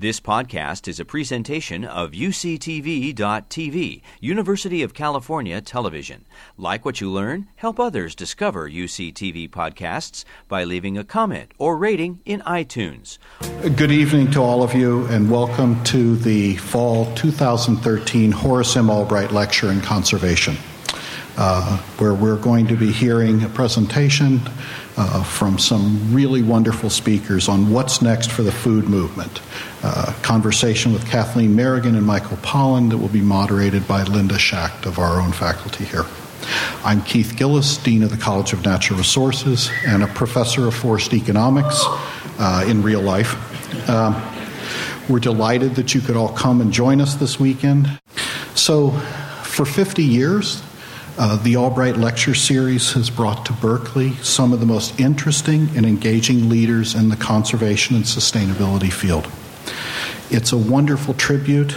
This podcast is a presentation of UCTV.tv, University of California Television. Like what you learn, help others discover UCTV podcasts by leaving a comment or rating in iTunes. Good evening to all of you, and welcome to the Fall 2013 Horace M. Albright Lecture in Conservation, uh, where we're going to be hearing a presentation uh, from some really wonderful speakers on what's next for the food movement. Uh, conversation with Kathleen Merrigan and Michael Pollan that will be moderated by Linda Schacht of our own faculty here. I'm Keith Gilless, Dean of the College of Natural Resources and a professor of forest economics uh, in real life. Um, we're delighted that you could all come and join us this weekend. So, for 50 years, uh, the Albright Lecture Series has brought to Berkeley some of the most interesting and engaging leaders in the conservation and sustainability field. It's a wonderful tribute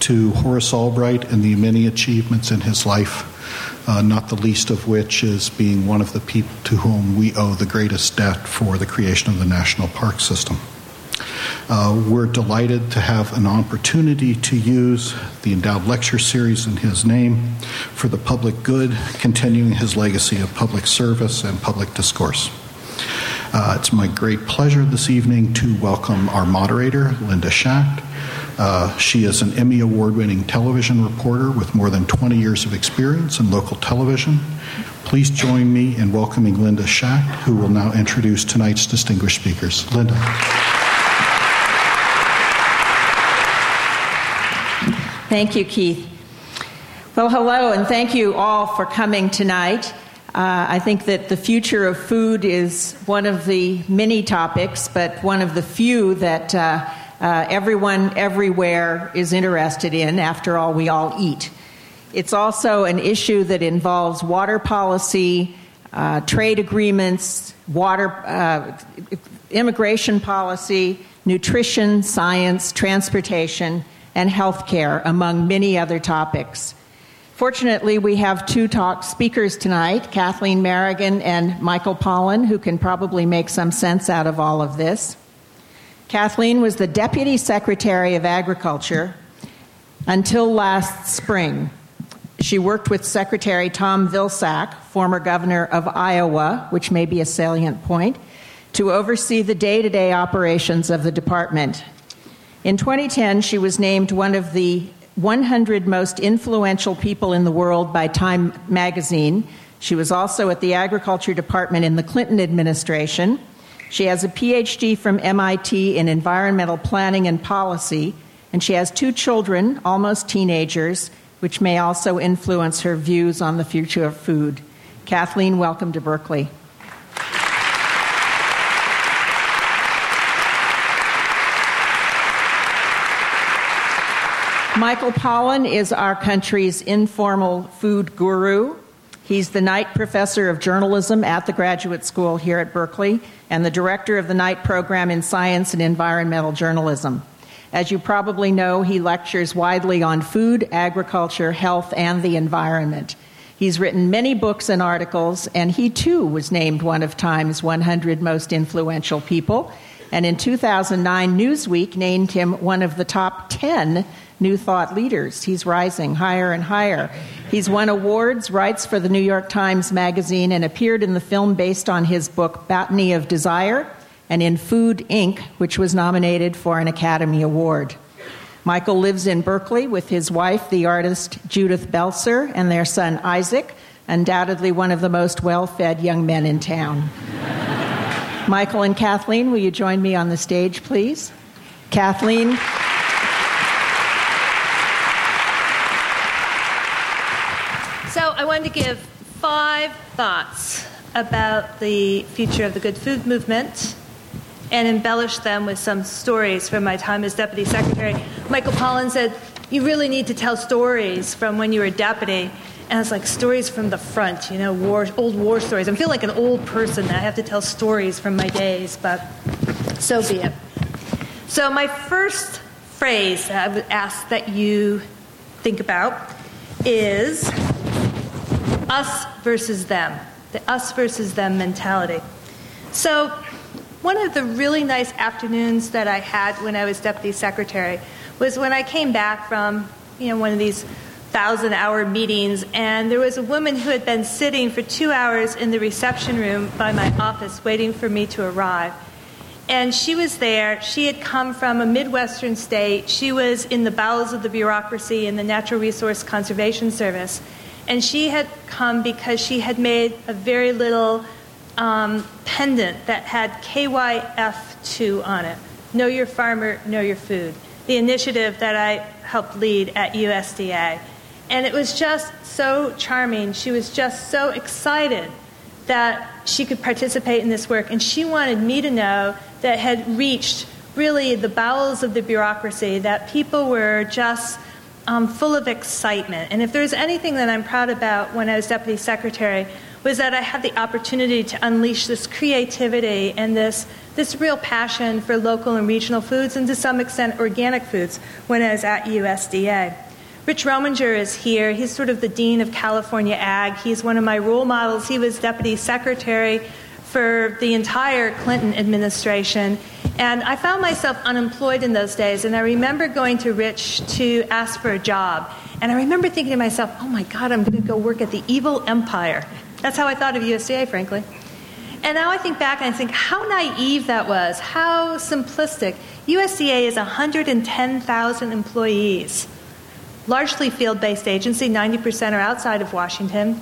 to Horace Albright and the many achievements in his life, uh, not the least of which is being one of the people to whom we owe the greatest debt for the creation of the national park system. Uh, we're delighted to have an opportunity to use the endowed lecture series in his name for the public good, continuing his legacy of public service and public discourse. Uh, it's my great pleasure this evening to welcome our moderator, Linda Schacht. Uh, she is an Emmy Award winning television reporter with more than 20 years of experience in local television. Please join me in welcoming Linda Schacht, who will now introduce tonight's distinguished speakers. Linda. Thank you, Keith. Well, hello, and thank you all for coming tonight. Uh, I think that the future of food is one of the many topics, but one of the few that uh, uh, everyone everywhere is interested in. After all, we all eat. It's also an issue that involves water policy, uh, trade agreements, water, uh, immigration policy, nutrition, science, transportation and healthcare, among many other topics. Fortunately, we have two talk speakers tonight, Kathleen Merrigan and Michael Pollan, who can probably make some sense out of all of this. Kathleen was the Deputy Secretary of Agriculture until last spring. She worked with Secretary Tom Vilsack, former governor of Iowa, which may be a salient point, to oversee the day to day operations of the department in 2010, she was named one of the 100 most influential people in the world by Time magazine. She was also at the Agriculture Department in the Clinton administration. She has a PhD from MIT in environmental planning and policy, and she has two children, almost teenagers, which may also influence her views on the future of food. Kathleen, welcome to Berkeley. Michael Pollan is our country's informal food guru. He's the Knight Professor of Journalism at the Graduate School here at Berkeley and the Director of the Knight Program in Science and Environmental Journalism. As you probably know, he lectures widely on food, agriculture, health, and the environment. He's written many books and articles, and he too was named one of Time's 100 most influential people. And in 2009, Newsweek named him one of the top 10 new thought leaders. He's rising higher and higher. He's won awards, writes for the New York Times Magazine, and appeared in the film based on his book, Botany of Desire, and in Food Inc., which was nominated for an Academy Award. Michael lives in Berkeley with his wife, the artist Judith Belzer, and their son Isaac, undoubtedly one of the most well fed young men in town. Michael and Kathleen, will you join me on the stage, please? Kathleen. Going to give five thoughts about the future of the good food movement and embellish them with some stories from my time as deputy secretary. Michael Pollan said, You really need to tell stories from when you were deputy. And it's like stories from the front, you know, war, old war stories. I feel like an old person that I have to tell stories from my days, but so be it. So, my first phrase that I would ask that you think about is us versus them, the us versus them mentality. So, one of the really nice afternoons that I had when I was deputy secretary was when I came back from you know one of these thousand hour meetings, and there was a woman who had been sitting for two hours in the reception room by my office waiting for me to arrive. And she was there. She had come from a Midwestern state. She was in the bowels of the bureaucracy in the Natural Resource Conservation Service. And she had come because she had made a very little um, pendant that had KYF2 on it Know Your Farmer, Know Your Food, the initiative that I helped lead at USDA. And it was just so charming. She was just so excited that she could participate in this work. And she wanted me to know that had reached really the bowels of the bureaucracy, that people were just um, full of excitement. And if there's anything that I'm proud about when I was deputy secretary, was that I had the opportunity to unleash this creativity and this, this real passion for local and regional foods and to some extent organic foods when I was at USDA. Rich Rominger is here. He's sort of the Dean of California Ag. He's one of my role models. He was Deputy Secretary for the entire Clinton administration. And I found myself unemployed in those days. And I remember going to Rich to ask for a job. And I remember thinking to myself, oh my God, I'm going to go work at the evil empire. That's how I thought of USDA, frankly. And now I think back and I think how naive that was, how simplistic. USDA is 110,000 employees largely field based agency, 90% are outside of Washington.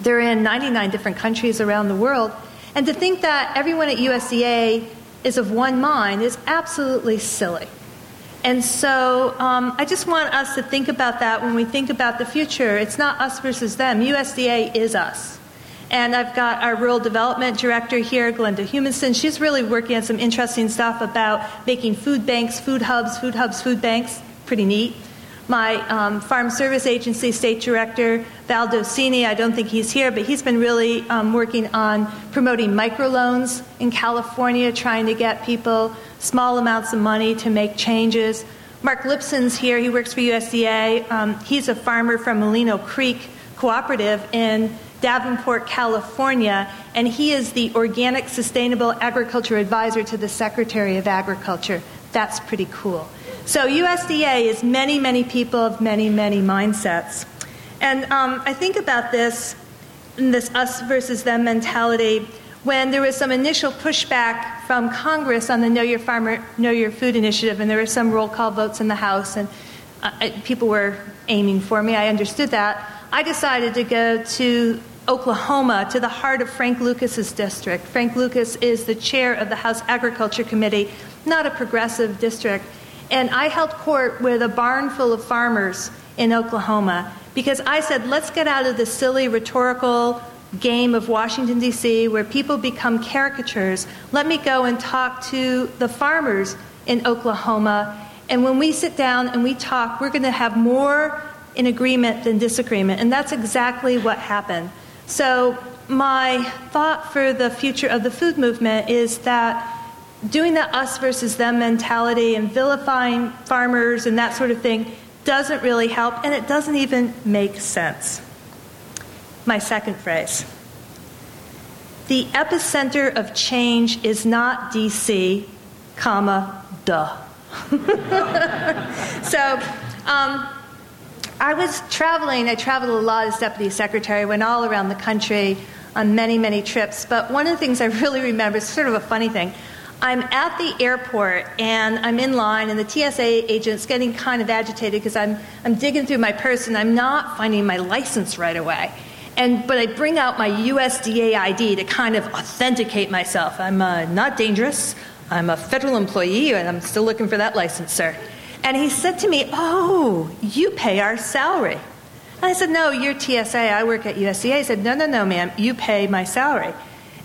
They're in 99 different countries around the world. And to think that everyone at USDA is of one mind is absolutely silly. And so um, I just want us to think about that when we think about the future. It's not us versus them. USDA is us. And I've got our rural development director here, Glenda Humiston. She's really working on some interesting stuff about making food banks, food hubs, food hubs, food banks. Pretty neat my um, Farm Service Agency State Director, Val Dolcini. I don't think he's here, but he's been really um, working on promoting microloans in California, trying to get people small amounts of money to make changes. Mark Lipson's here. He works for USDA. Um, he's a farmer from Molino Creek Cooperative in Davenport, California, and he is the Organic Sustainable Agriculture Advisor to the Secretary of Agriculture. That's pretty cool. So USDA is many, many people of many, many mindsets. And um, I think about this, this us versus them mentality, when there was some initial pushback from Congress on the Know Your Farmer, Know Your Food initiative, and there were some roll call votes in the House, and uh, people were aiming for me. I understood that. I decided to go to Oklahoma, to the heart of Frank Lucas's district. Frank Lucas is the chair of the House Agriculture Committee, not a progressive district. And I held court with a barn full of farmers in Oklahoma because I said, let's get out of the silly rhetorical game of Washington, D.C., where people become caricatures. Let me go and talk to the farmers in Oklahoma. And when we sit down and we talk, we're going to have more in agreement than disagreement. And that's exactly what happened. So, my thought for the future of the food movement is that doing the us versus them mentality and vilifying farmers and that sort of thing doesn't really help, and it doesn't even make sense. My second phrase the epicenter of change is not DC, comma, duh. so, um, I was traveling, I traveled a lot as deputy secretary, went all around the country on many, many trips, but one of the things I really remember is sort of a funny thing. I'm at the airport and I'm in line, and the TSA agent's getting kind of agitated because I'm, I'm digging through my purse and I'm not finding my license right away. And, but I bring out my USDA ID to kind of authenticate myself. I'm uh, not dangerous. I'm a federal employee and I'm still looking for that license, sir. And he said to me, Oh, you pay our salary. And I said, No, you're TSA. I work at USDA. He said, No, no, no, ma'am. You pay my salary.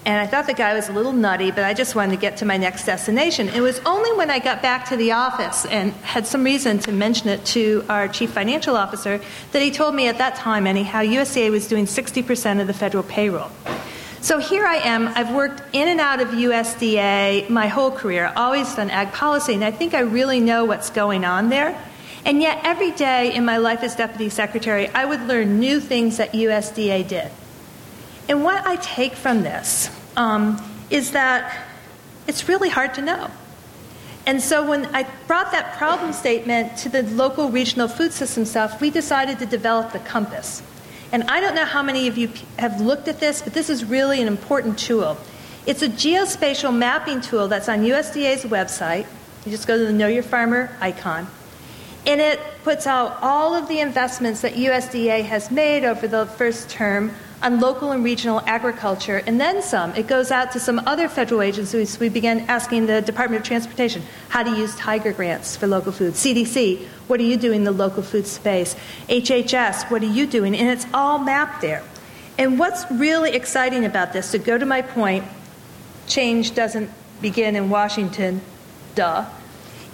And I thought the guy was a little nutty, but I just wanted to get to my next destination. It was only when I got back to the office and had some reason to mention it to our chief financial officer that he told me at that time, anyhow, USDA was doing 60% of the federal payroll. So here I am. I've worked in and out of USDA my whole career, always done ag policy, and I think I really know what's going on there. And yet, every day in my life as deputy secretary, I would learn new things that USDA did. And what I take from this um, is that it's really hard to know. And so when I brought that problem statement to the local regional food system stuff, we decided to develop the compass. And I don't know how many of you have looked at this, but this is really an important tool. It's a geospatial mapping tool that's on USDA's website. You just go to the Know Your Farmer icon. And it puts out all of the investments that USDA has made over the first term on local and regional agriculture, and then some. It goes out to some other federal agencies. We began asking the Department of Transportation how to use Tiger grants for local food. CDC, what are you doing in the local food space? HHS, what are you doing? And it's all mapped there. And what's really exciting about this, to go to my point, change doesn't begin in Washington, duh,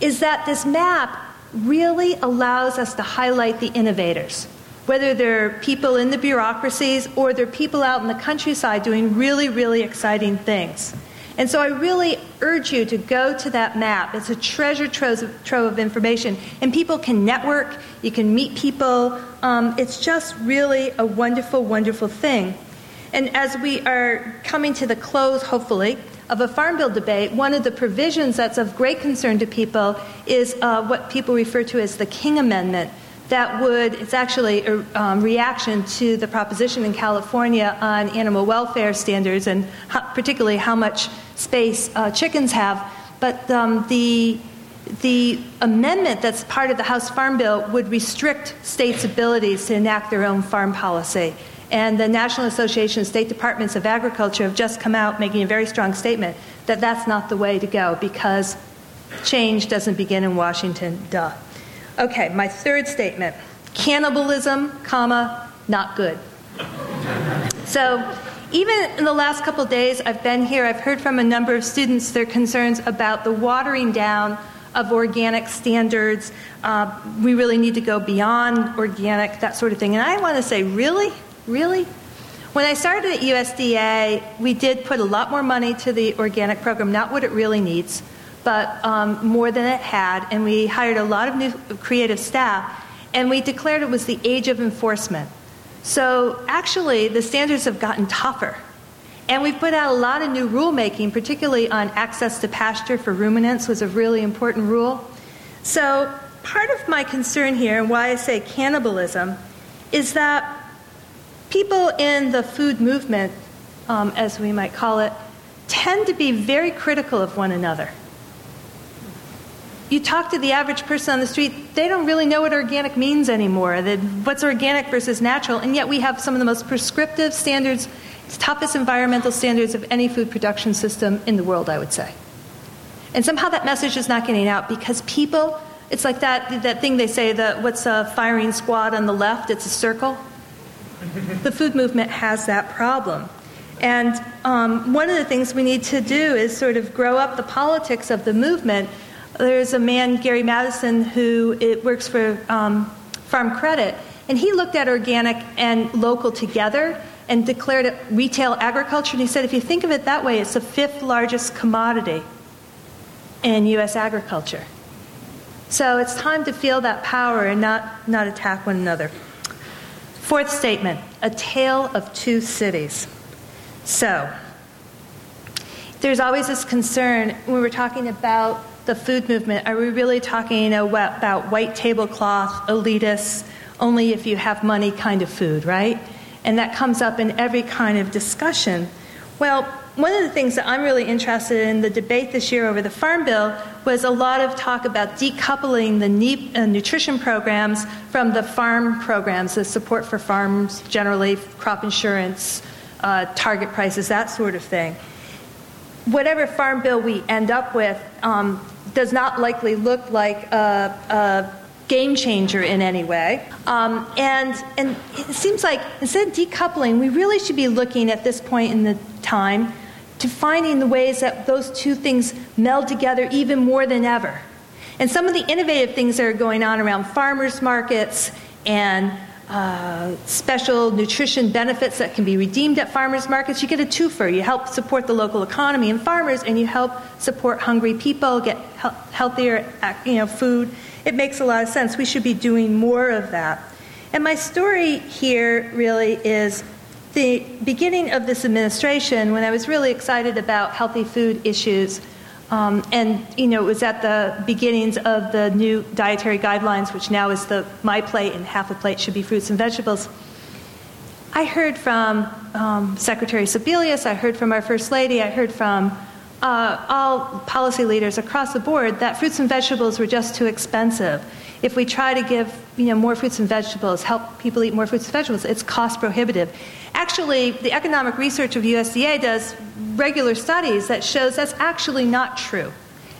is that this map really allows us to highlight the innovators whether they're people in the bureaucracies or they're people out in the countryside doing really, really exciting things. And so I really urge you to go to that map. It's a treasure trove of, trove of information. And people can network, you can meet people. Um, it's just really a wonderful, wonderful thing. And as we are coming to the close, hopefully, of a Farm Bill debate, one of the provisions that's of great concern to people is uh, what people refer to as the King Amendment that would, it's actually a um, reaction to the proposition in California on animal welfare standards and how, particularly how much space uh, chickens have. But um, the, the amendment that's part of the House Farm Bill would restrict states' abilities to enact their own farm policy. And the National Association of State Departments of Agriculture have just come out making a very strong statement that that's not the way to go because change doesn't begin in Washington, duh. Okay, my third statement cannibalism, comma, not good. So, even in the last couple days I've been here, I've heard from a number of students their concerns about the watering down of organic standards. Uh, we really need to go beyond organic, that sort of thing. And I want to say, really? Really? When I started at USDA, we did put a lot more money to the organic program, not what it really needs but um, more than it had. And we hired a lot of new creative staff, and we declared it was the age of enforcement. So actually, the standards have gotten tougher. And we've put out a lot of new rulemaking, particularly on access to pasture for ruminants, was a really important rule. So part of my concern here, and why I say cannibalism, is that people in the food movement, um, as we might call it, tend to be very critical of one another you talk to the average person on the street, they don't really know what organic means anymore. That what's organic versus natural, and yet we have some of the most prescriptive standards, toughest environmental standards of any food production system in the world, I would say. And somehow that message is not getting out because people, it's like that, that thing they say, that what's a firing squad on the left? It's a circle. the food movement has that problem. And um, one of the things we need to do is sort of grow up the politics of the movement there's a man, Gary Matteson, who it works for um, Farm Credit, and he looked at organic and local together and declared it retail agriculture. And he said, if you think of it that way, it's the fifth largest commodity in U.S. agriculture. So it's time to feel that power and not, not attack one another. Fourth statement a tale of two cities. So, there's always this concern when we're talking about the food movement, are we really talking about white tablecloth, elitists, only if you have money kind of food, right? And that comes up in every kind of discussion. Well, one of the things that I'm really interested in the debate this year over the Farm Bill was a lot of talk about decoupling the uh, nutrition programs from the farm programs, the support for farms generally, crop insurance, uh, target prices, that sort of thing. Whatever Farm Bill we end up with, um, does not likely look like a, a game changer in any way. Um, and, and it seems like instead of decoupling, we really should be looking at this point in the time to finding the ways that those two things meld together even more than ever. And some of the innovative things that are going on around farmers markets and uh, special nutrition benefits that can be redeemed at farmers markets. You get a twofer. You help support the local economy and farmers, and you help support hungry people get he- healthier you know, food. It makes a lot of sense. We should be doing more of that. And my story here really is the beginning of this administration when I was really excited about healthy food issues. Um, and you know, it was at the beginnings of the new dietary guidelines, which now is the my plate and half a plate should be fruits and vegetables. I heard from um, Secretary Sebelius, I heard from our First Lady, I heard from uh, all policy leaders across the board that fruits and vegetables were just too expensive. If we try to give you know, more fruits and vegetables, help people eat more fruits and vegetables, it's cost prohibitive. Actually, the economic research of USDA does regular studies that shows that's actually not true.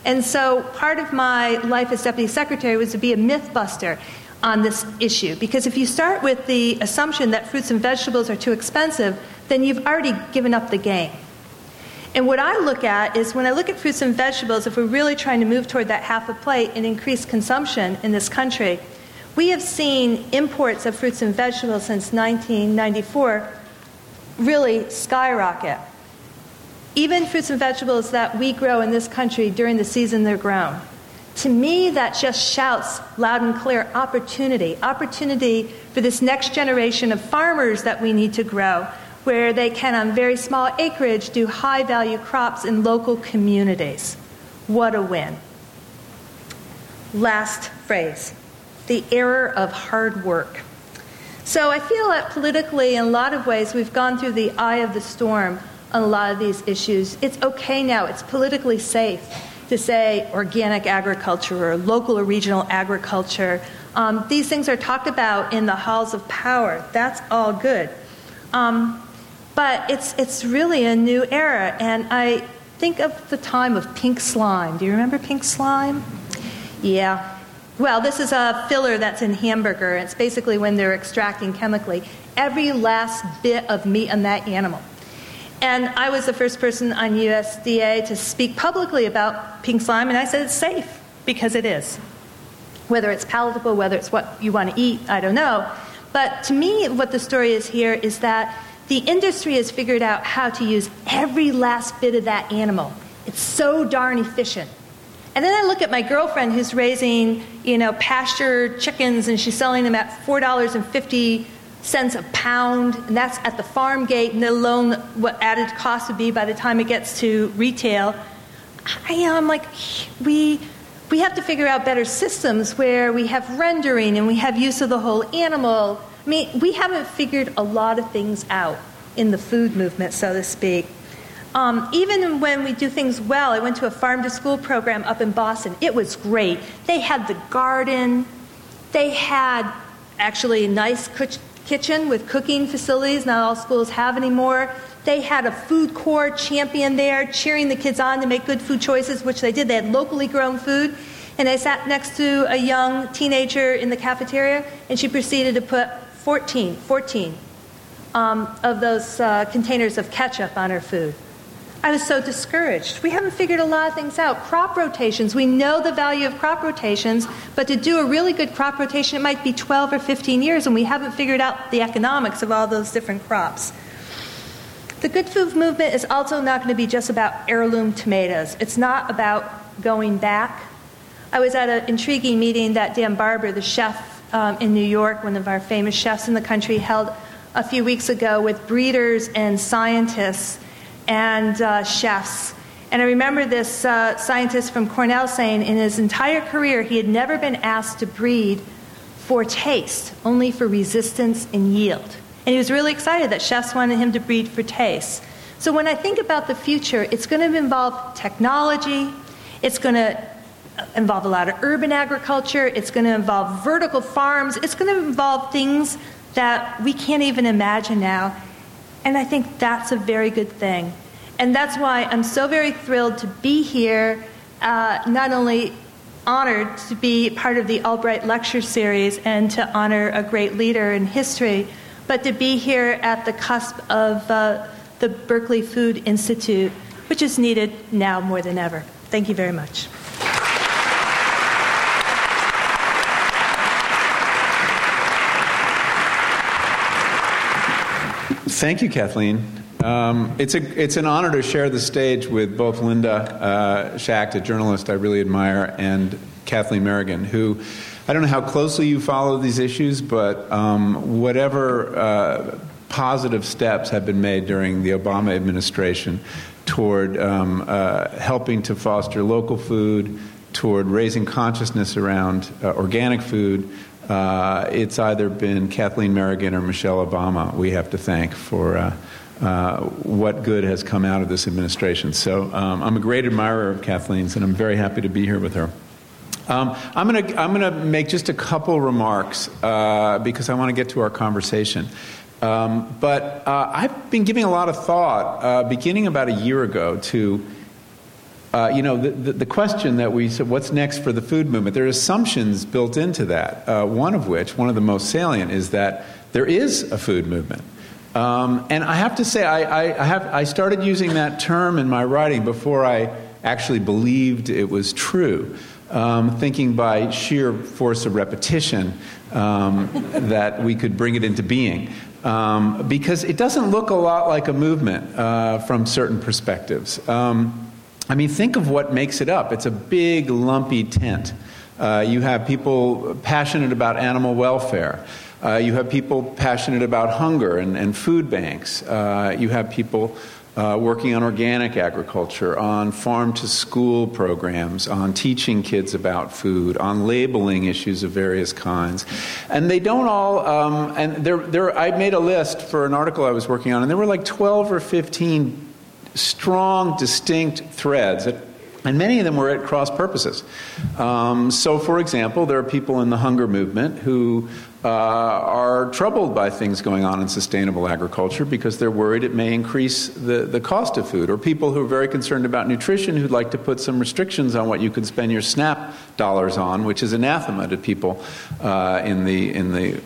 And so part of my life as deputy secretary was to be a myth buster on this issue because if you start with the assumption that fruits and vegetables are too expensive, then you've already given up the game. And what I look at is when I look at fruits and vegetables, if we're really trying to move toward that half a plate and increase consumption in this country, we have seen imports of fruits and vegetables since 1994 really skyrocket. Even fruits and vegetables that we grow in this country during the season they're grown. To me, that just shouts loud and clear opportunity. Opportunity for this next generation of farmers that we need to grow, where they can, on very small acreage, do high value crops in local communities. What a win. Last phrase the error of hard work. So I feel that politically, in a lot of ways, we've gone through the eye of the storm on a lot of these issues. It's okay now, it's politically safe to say organic agriculture or local or regional agriculture. Um, these things are talked about in the halls of power. That's all good. Um, but it's, it's really a new era, and I think of the time of pink slime. Do you remember pink slime? Yeah, well, this is a filler that's in hamburger. It's basically when they're extracting chemically every last bit of meat on that animal. And I was the first person on USDA to speak publicly about pink slime, and I said it's safe because it is. Whether it's palatable, whether it's what you want to eat, I don't know. But to me, what the story is here is that the industry has figured out how to use every last bit of that animal. It's so darn efficient. And then I look at my girlfriend who's raising, you know, pasture chickens and she's selling them at $4.50 a pound, and that's at the farm gate, and alone what added cost would be by the time it gets to retail. I, you know, I'm like, we, we have to figure out better systems where we have rendering and we have use of the whole animal. I mean, we haven't figured a lot of things out in the food movement, so to speak. Um, even when we do things well, I went to a farm to school program up in Boston. It was great. They had the garden, they had actually a nice kitchen with cooking facilities, not all schools have anymore. They had a food court champion there cheering the kids on to make good food choices, which they did. They had locally grown food. And I sat next to a young teenager in the cafeteria, and she proceeded to put 14, 14 um, of those uh, containers of ketchup on her food. I was so discouraged. We haven't figured a lot of things out. Crop rotations, we know the value of crop rotations, but to do a really good crop rotation, it might be 12 or 15 years, and we haven't figured out the economics of all those different crops. The good food movement is also not going to be just about heirloom tomatoes. It's not about going back. I was at an intriguing meeting that Dan Barber, the chef um, in New York, one of our famous chefs in the country, held a few weeks ago with breeders and scientists and uh, chefs. And I remember this uh, scientist from Cornell saying in his entire career he had never been asked to breed for taste, only for resistance and yield. And he was really excited that chefs wanted him to breed for taste. So when I think about the future, it's going to involve technology, it's going to involve a lot of urban agriculture, it's going to involve vertical farms, it's going to involve things that we can't even imagine now. And I think that's a very good thing. And that's why I'm so very thrilled to be here, uh, not only honored to be part of the Albright Lecture Series and to honor a great leader in history, but to be here at the cusp of uh, the Berkeley Food Institute, which is needed now more than ever. Thank you very much. Thank you, Kathleen. Um, it's, a, it's an honor to share the stage with both Linda uh, Schacht, a journalist I really admire, and Kathleen Merrigan, who I don't know how closely you follow these issues, but um, whatever uh, positive steps have been made during the Obama administration, toward um, uh, helping to foster local food, toward raising consciousness around uh, organic food. Uh, it's either been Kathleen Merrigan or Michelle Obama we have to thank for uh, uh, what good has come out of this administration. So um, I'm a great admirer of Kathleen's, and I'm very happy to be here with her. Um, I'm going I'm to make just a couple remarks uh, because I want to get to our conversation. Um, but uh, I've been giving a lot of thought, uh, beginning about a year ago, to uh, you know the, the, the, question that we said, what's next for the food movement? There are assumptions built into that. Uh, one of which, one of the most salient, is that there is a food movement. Um, and I have to say, I, I, I, have, I started using that term in my writing before I actually believed it was true, um, thinking by sheer force of repetition um, that we could bring it into being. Um, because it doesn't look a lot like a movement uh, from certain perspectives. Um, I mean, think of what makes it up. It's a big, lumpy tent. Uh, you have people passionate about animal welfare. Uh, you have people passionate about hunger and, and food banks. Uh, you have people uh, working on organic agriculture, on farm to school programs, on teaching kids about food, on labeling issues of various kinds. And they don't all, um, and there, there, I made a list for an article I was working on, and there were like 12 or 15 strong, distinct threads and many of them were at cross purposes. Um, so, for example, there are people in the hunger movement who uh, are troubled by things going on in sustainable agriculture because they're worried it may increase the, the cost of food, or people who are very concerned about nutrition who'd like to put some restrictions on what you can spend your SNAP dollars on, which is anathema to people uh, in the in the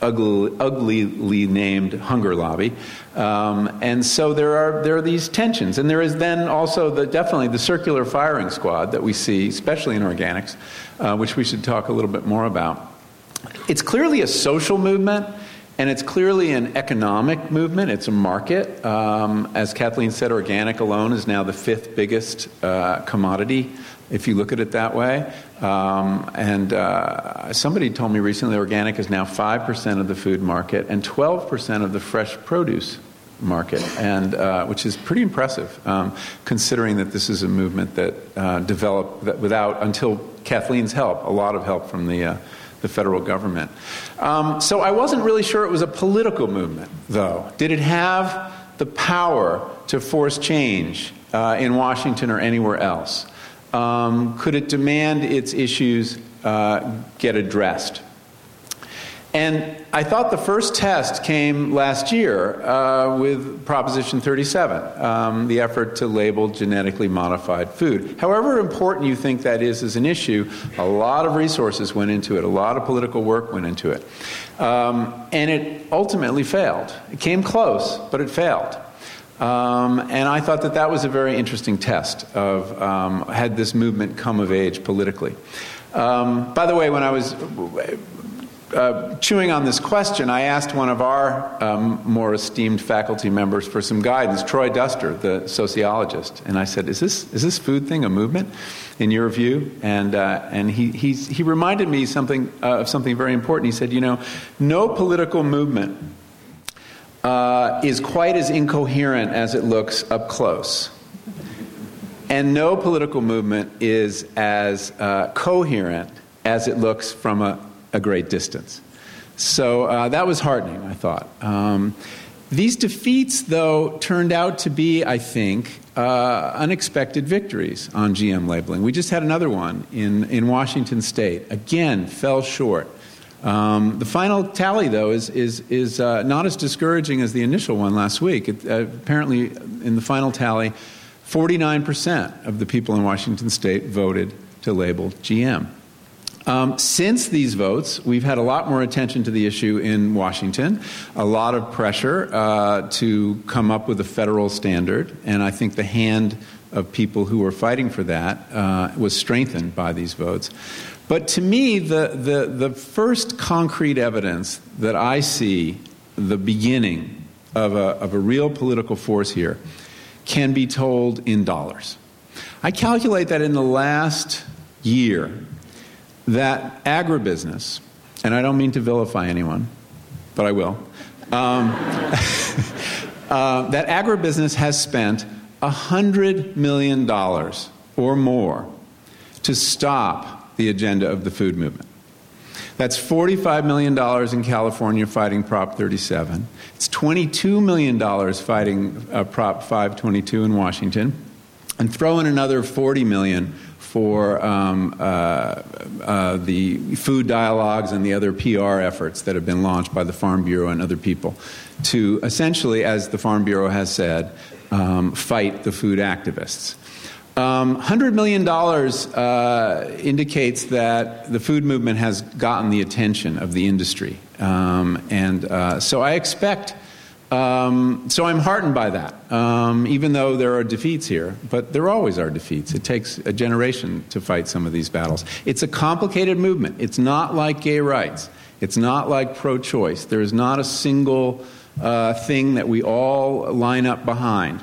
ugly, uglily named hunger lobby. Um, and so there are, there are these tensions. And there is then also the, definitely the circular firing squad that we see, especially in organics, uh, which we should talk a little bit more about. It's clearly a social movement. And it's clearly an economic movement. It's a market. Um, as Kathleen said, organic alone is now the fifth biggest uh, commodity if you look at it that way. Um, and uh, somebody told me recently organic is now 5% of the food market and 12% of the fresh produce market, and, uh, which is pretty impressive um, considering that this is a movement that uh, developed that without, until Kathleen's help, a lot of help from the, uh, the federal government. Um, so I wasn't really sure it was a political movement, though. Did it have the power to force change uh, in Washington or anywhere else? um, could it demand its issues uh, get addressed? And I thought the first test came last year uh, with Proposition 37, um, the effort to label genetically modified food. However important you think that is as an issue, a lot of resources went into it, a lot of political work went into it. Um, and it ultimately failed. It came close, but it failed. Um, and I thought that that was a very interesting test of um, had this movement come of age politically. Um, by the way, when I was uh, chewing on this question, I asked one of our um, more esteemed faculty members for some guidance, Troy Duster, the sociologist, and I said, "Is this is this food thing a movement, in your view?" And uh, and he he reminded me something uh, of something very important. He said, "You know, no political movement." uh, is quite as incoherent as it looks up close. And no political movement is as uh, coherent as it looks from a, a great distance. So uh, that was heartening, I thought. Um, these defeats, though, turned out to be, I think, uh, unexpected victories on GM labeling. We just had another one in, in Washington state. Again, fell short. Um, the final tally, though, is, is, is uh, not as discouraging as the initial one last week. It, uh, apparently, in the final tally, 49% of the people in Washington state voted to label GM. Um, since these votes, we've had a lot more attention to the issue in Washington, a lot of pressure uh, to come up with a federal standard, and I think the hand of people who were fighting for that uh, was strengthened by these votes. But to me, the, the, the first concrete evidence that I see the beginning of a, of a real political force here can be told in dollars. I calculate that in the last year, that agribusiness, and I don't mean to vilify anyone, but I will, um, uh, that agribusiness has spent $100 million or more to stop the agenda of the food movement. That's $45 million in California fighting Prop 37. It's $22 million fighting uh, Prop 522 in Washington. And throw in another 40 million for um, uh, uh, the food dialogues and the other PR efforts that have been launched by the Farm Bureau and other people to essentially, as the Farm Bureau has said, um, fight the food activists. Um, $100 million uh, indicates that the food movement has gotten the attention of the industry. Um, and uh, so I expect, um, so I'm heartened by that, um, even though there are defeats here. But there always are defeats. It takes a generation to fight some of these battles. It's a complicated movement. It's not like gay rights, it's not like pro choice. There is not a single uh, thing that we all line up behind.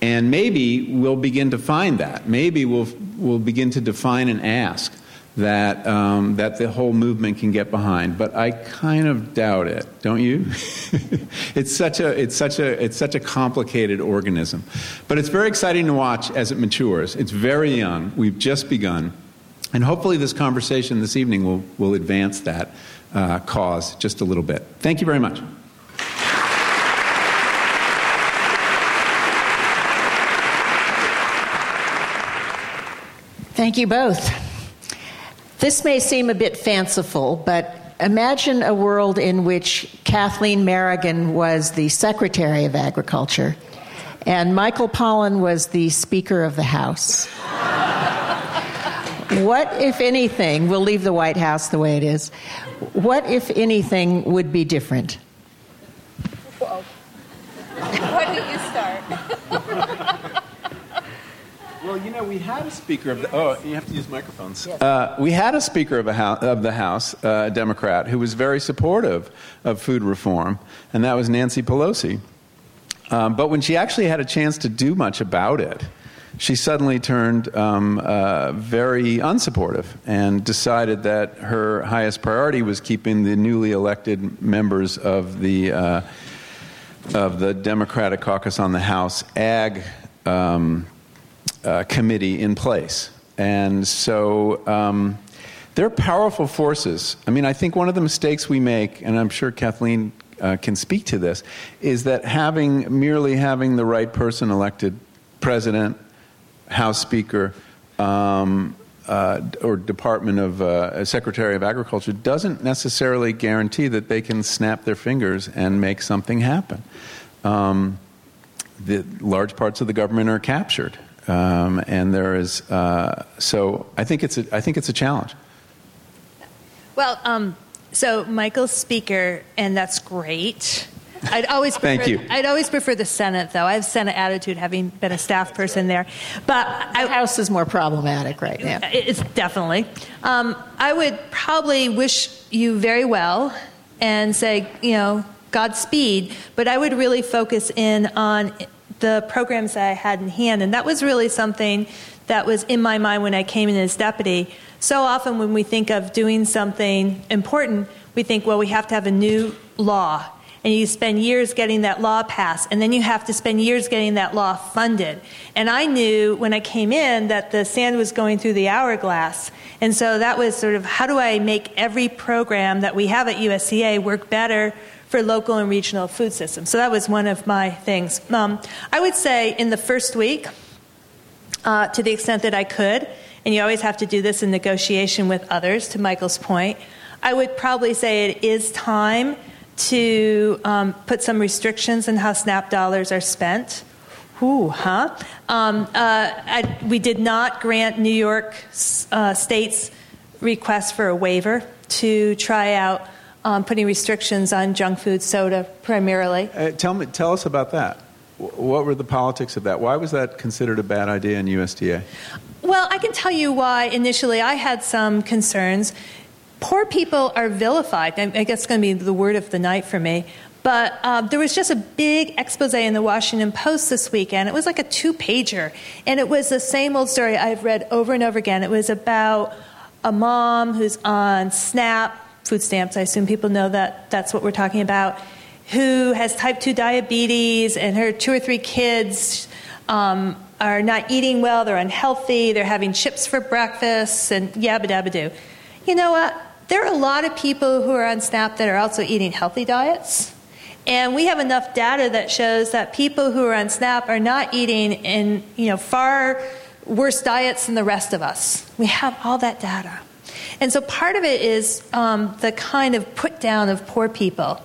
And maybe we'll begin to find that. Maybe we'll, we'll begin to define and ask that, um, that the whole movement can get behind. But I kind of doubt it, don't you? it's, such a, it's, such a, it's such a complicated organism. But it's very exciting to watch as it matures. It's very young. We've just begun. And hopefully, this conversation this evening will, will advance that uh, cause just a little bit. Thank you very much. Thank you both. This may seem a bit fanciful, but imagine a world in which Kathleen Merrigan was the Secretary of Agriculture and Michael Pollan was the Speaker of the House. what, if anything, we'll leave the White House the way it is, what, if anything, would be different? Whoa. Why don't you start? Well, you know, we had a Speaker of the. Oh, you have to use microphones. Yes. Uh, we had a Speaker of, a house, of the House, uh, a Democrat, who was very supportive of food reform, and that was Nancy Pelosi. Um, but when she actually had a chance to do much about it, she suddenly turned um, uh, very unsupportive and decided that her highest priority was keeping the newly elected members of the uh, of the Democratic caucus on the House Ag um, uh, committee in place. And so um, they're powerful forces. I mean, I think one of the mistakes we make, and I'm sure Kathleen uh, can speak to this, is that having merely having the right person elected president, House Speaker, um, uh, or Department of uh, Secretary of Agriculture doesn't necessarily guarantee that they can snap their fingers and make something happen. Um, the large parts of the government are captured. Um, and there is uh, so I think it's a, I think it's a challenge. Well, um, so Michael's speaker, and that's great. I'd always prefer, thank you. I'd always prefer the Senate, though. I have Senate attitude, having been a staff person there. But the House is more problematic right now. It's definitely. Um, I would probably wish you very well and say, you know, Godspeed. But I would really focus in on the programs that I had in hand. And that was really something that was in my mind when I came in as deputy. So often, when we think of doing something important, we think, well, we have to have a new law. And you spend years getting that law passed, and then you have to spend years getting that law funded. And I knew when I came in that the sand was going through the hourglass. And so that was sort of how do I make every program that we have at USDA work better for local and regional food systems. So that was one of my things. Um, I would say in the first week, uh, to the extent that I could, and you always have to do this in negotiation with others, to Michael's point, I would probably say it is time to um, put some restrictions on how SNAP dollars are spent. Ooh, huh? Um, uh, I, we did not grant New York uh, State's request for a waiver to try out um, putting restrictions on junk food, soda primarily. Uh, tell me, tell us about that. What were the politics of that? Why was that considered a bad idea in USDA? Well, I can tell you why initially I had some concerns. Poor people are vilified. I guess it's going to be the word of the night for me. But uh, there was just a big expose in the Washington Post this weekend. It was like a two pager. And it was the same old story I've read over and over again. It was about a mom who's on SNAP food stamps. I assume people know that that's what we're talking about. Who has type 2 diabetes and her two or three kids um, are not eating well, they're unhealthy, they're having chips for breakfast, and yabba dabba do. You know what? There are a lot of people who are on SNAP that are also eating healthy diets. And we have enough data that shows that people who are on SNAP are not eating in you know, far worse diets than the rest of us. We have all that data. And so part of it is um, the kind of put down of poor people.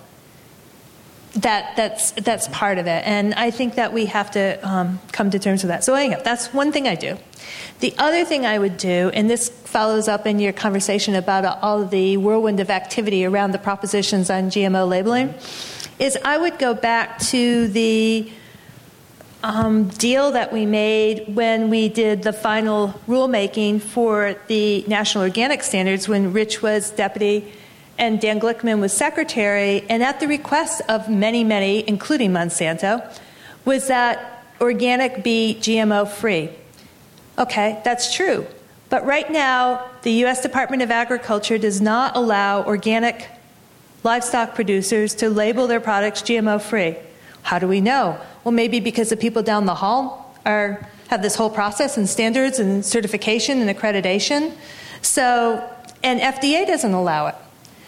That, that's, that's part of it. And I think that we have to um, come to terms with that. So, anyhow, that's one thing I do. The other thing I would do, and this follows up in your conversation about all of the whirlwind of activity around the propositions on GMO labeling, is I would go back to the um, deal that we made when we did the final rulemaking for the National Organic Standards when Rich was deputy and Dan Glickman was secretary, and at the request of many, many, including Monsanto, was that organic be GMO free. Okay, that's true. But right now, the U.S. Department of Agriculture does not allow organic livestock producers to label their products GMO free. How do we know? Well, maybe because the people down the hall are, have this whole process and standards and certification and accreditation. So, and FDA doesn't allow it.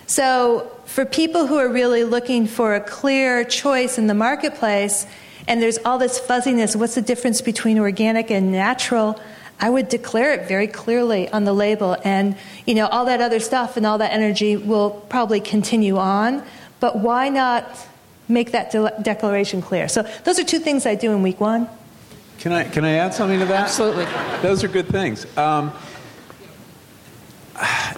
So, for people who are really looking for a clear choice in the marketplace, and there's all this fuzziness what's the difference between organic and natural? I would declare it very clearly on the label, and you know all that other stuff and all that energy will probably continue on. But why not make that de- declaration clear. So those are two things I do in week one. Can I, can I add something to that? Absolutely. Those are good things. Um,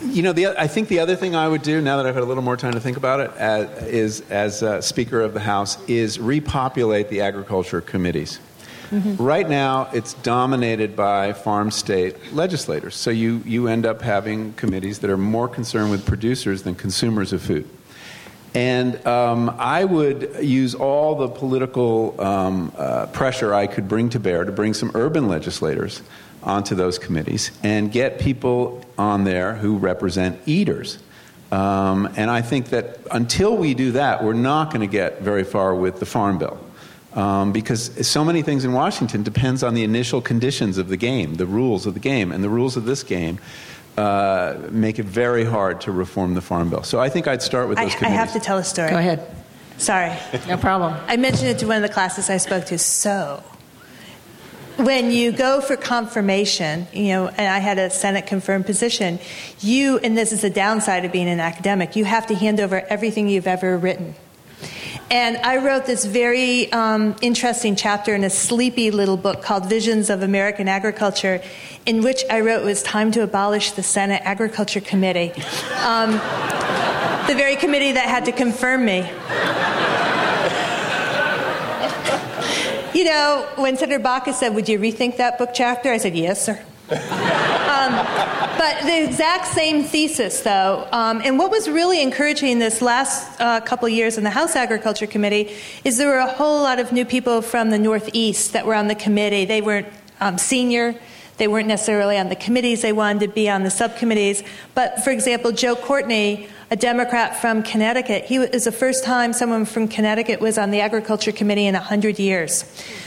you know, the, I think the other thing I would do now that I've had a little more time to think about it as, uh, is, as uh, Speaker of the House, is repopulate the agriculture committees. Mm-hmm. Right now, it's dominated by farm state legislators. So you, you end up having committees that are more concerned with producers than consumers of food. And um, I would use all the political um, uh, pressure I could bring to bear to bring some urban legislators onto those committees and get people on there who represent eaters. Um, and I think that until we do that, we're not going to get very far with the Farm Bill. Um, because so many things in Washington depends on the initial conditions of the game, the rules of the game, and the rules of this game uh, make it very hard to reform the Farm Bill. So I think I'd start with those I, committees. I have to tell a story. Go ahead. Sorry. No problem. I mentioned it to one of the classes I spoke to. So, when you go for confirmation, you know, and I had a Senate confirmed position, you, and this is the downside of being an academic, you have to hand over everything you've ever written. And I wrote this very um, interesting chapter in a sleepy little book called Visions of American Agriculture, in which I wrote it was time to abolish the Senate Agriculture Committee, um, the very committee that had to confirm me. You know, when Senator Baucus said, Would you rethink that book chapter? I said, Yes, sir. Um, but the exact same thesis, though. Um, and what was really encouraging this last uh, couple years in the House Agriculture Committee is there were a whole lot of new people from the Northeast that were on the committee. They weren't um, senior. They weren't necessarily on the committees. They wanted to be on the subcommittees. But for example, Joe Courtney, a Democrat from Connecticut, he was the first time someone from Connecticut was on the Agriculture Committee in 100 years.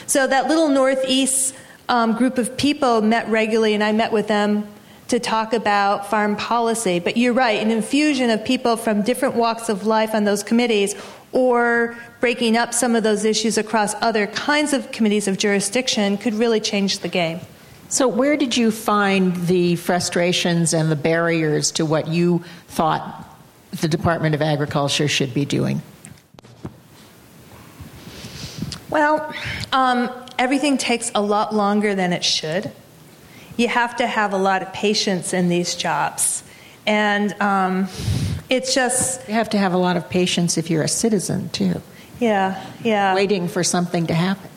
So that little Northeast um, group of people met regularly, and I met with them to talk about farm policy. But you're right, an infusion of people from different walks of life on those committees or breaking up some of those issues across other kinds of committees of jurisdiction could really change the game. So, where did you find the frustrations and the barriers to what you thought the Department of Agriculture should be doing? Well, um, everything takes a lot longer than it should. You have to have a lot of patience in these jobs. And um, it's just. You have to have a lot of patience if you're a citizen, too. Yeah, yeah. Waiting for something to happen.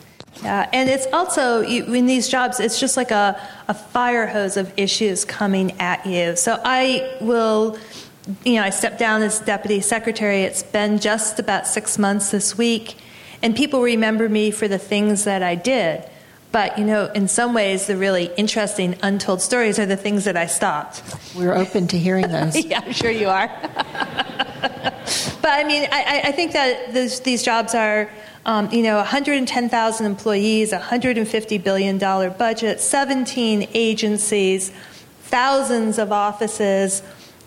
Yeah, and it's also, in these jobs, it's just like a, a fire hose of issues coming at you. So I will, you know, I stepped down as deputy secretary. It's been just about six months this week. And people remember me for the things that I did. But, you know, in some ways, the really interesting untold stories are the things that I stopped. We're open to hearing those. yeah, I'm sure you are. but I mean, I, I think that these jobs are Um, you know, 110,000 employees, $150 billion budget, 17 agencies, thousands of offices,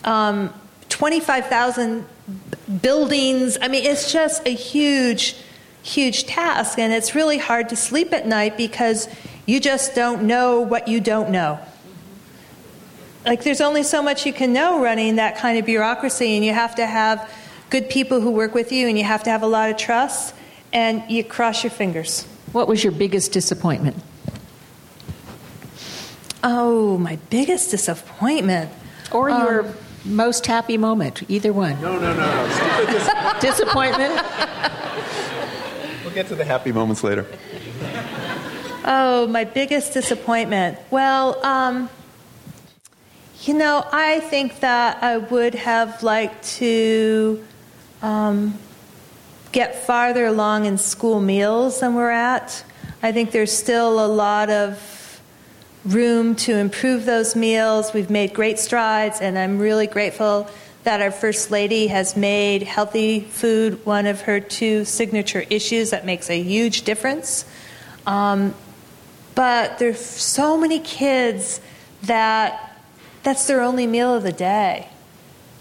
um, 25,000 buildings. I mean, it's just a huge, huge task, and it's really hard to sleep at night because you just don't know what you don't know. Like, there's only so much you can know running that kind of bureaucracy, and you have to have good people who work with you, and you have to have a lot of trust, and you cross your fingers. What was your biggest disappointment? Oh, my biggest disappointment. Or your Um, most happy moment? Either one. No, no, no, no. Disappointment? We'll get to the happy moments later. Oh, my biggest disappointment. Well, um, you know, I think that I would have liked to um, get farther along in school meals than we're at. I think there's still a lot of room to improve those meals. We've made great strides, and I'm really grateful that our First Lady has made healthy food one of her two signature issues. That makes a huge difference. Um, but there's so many kids that that's their only meal of the day.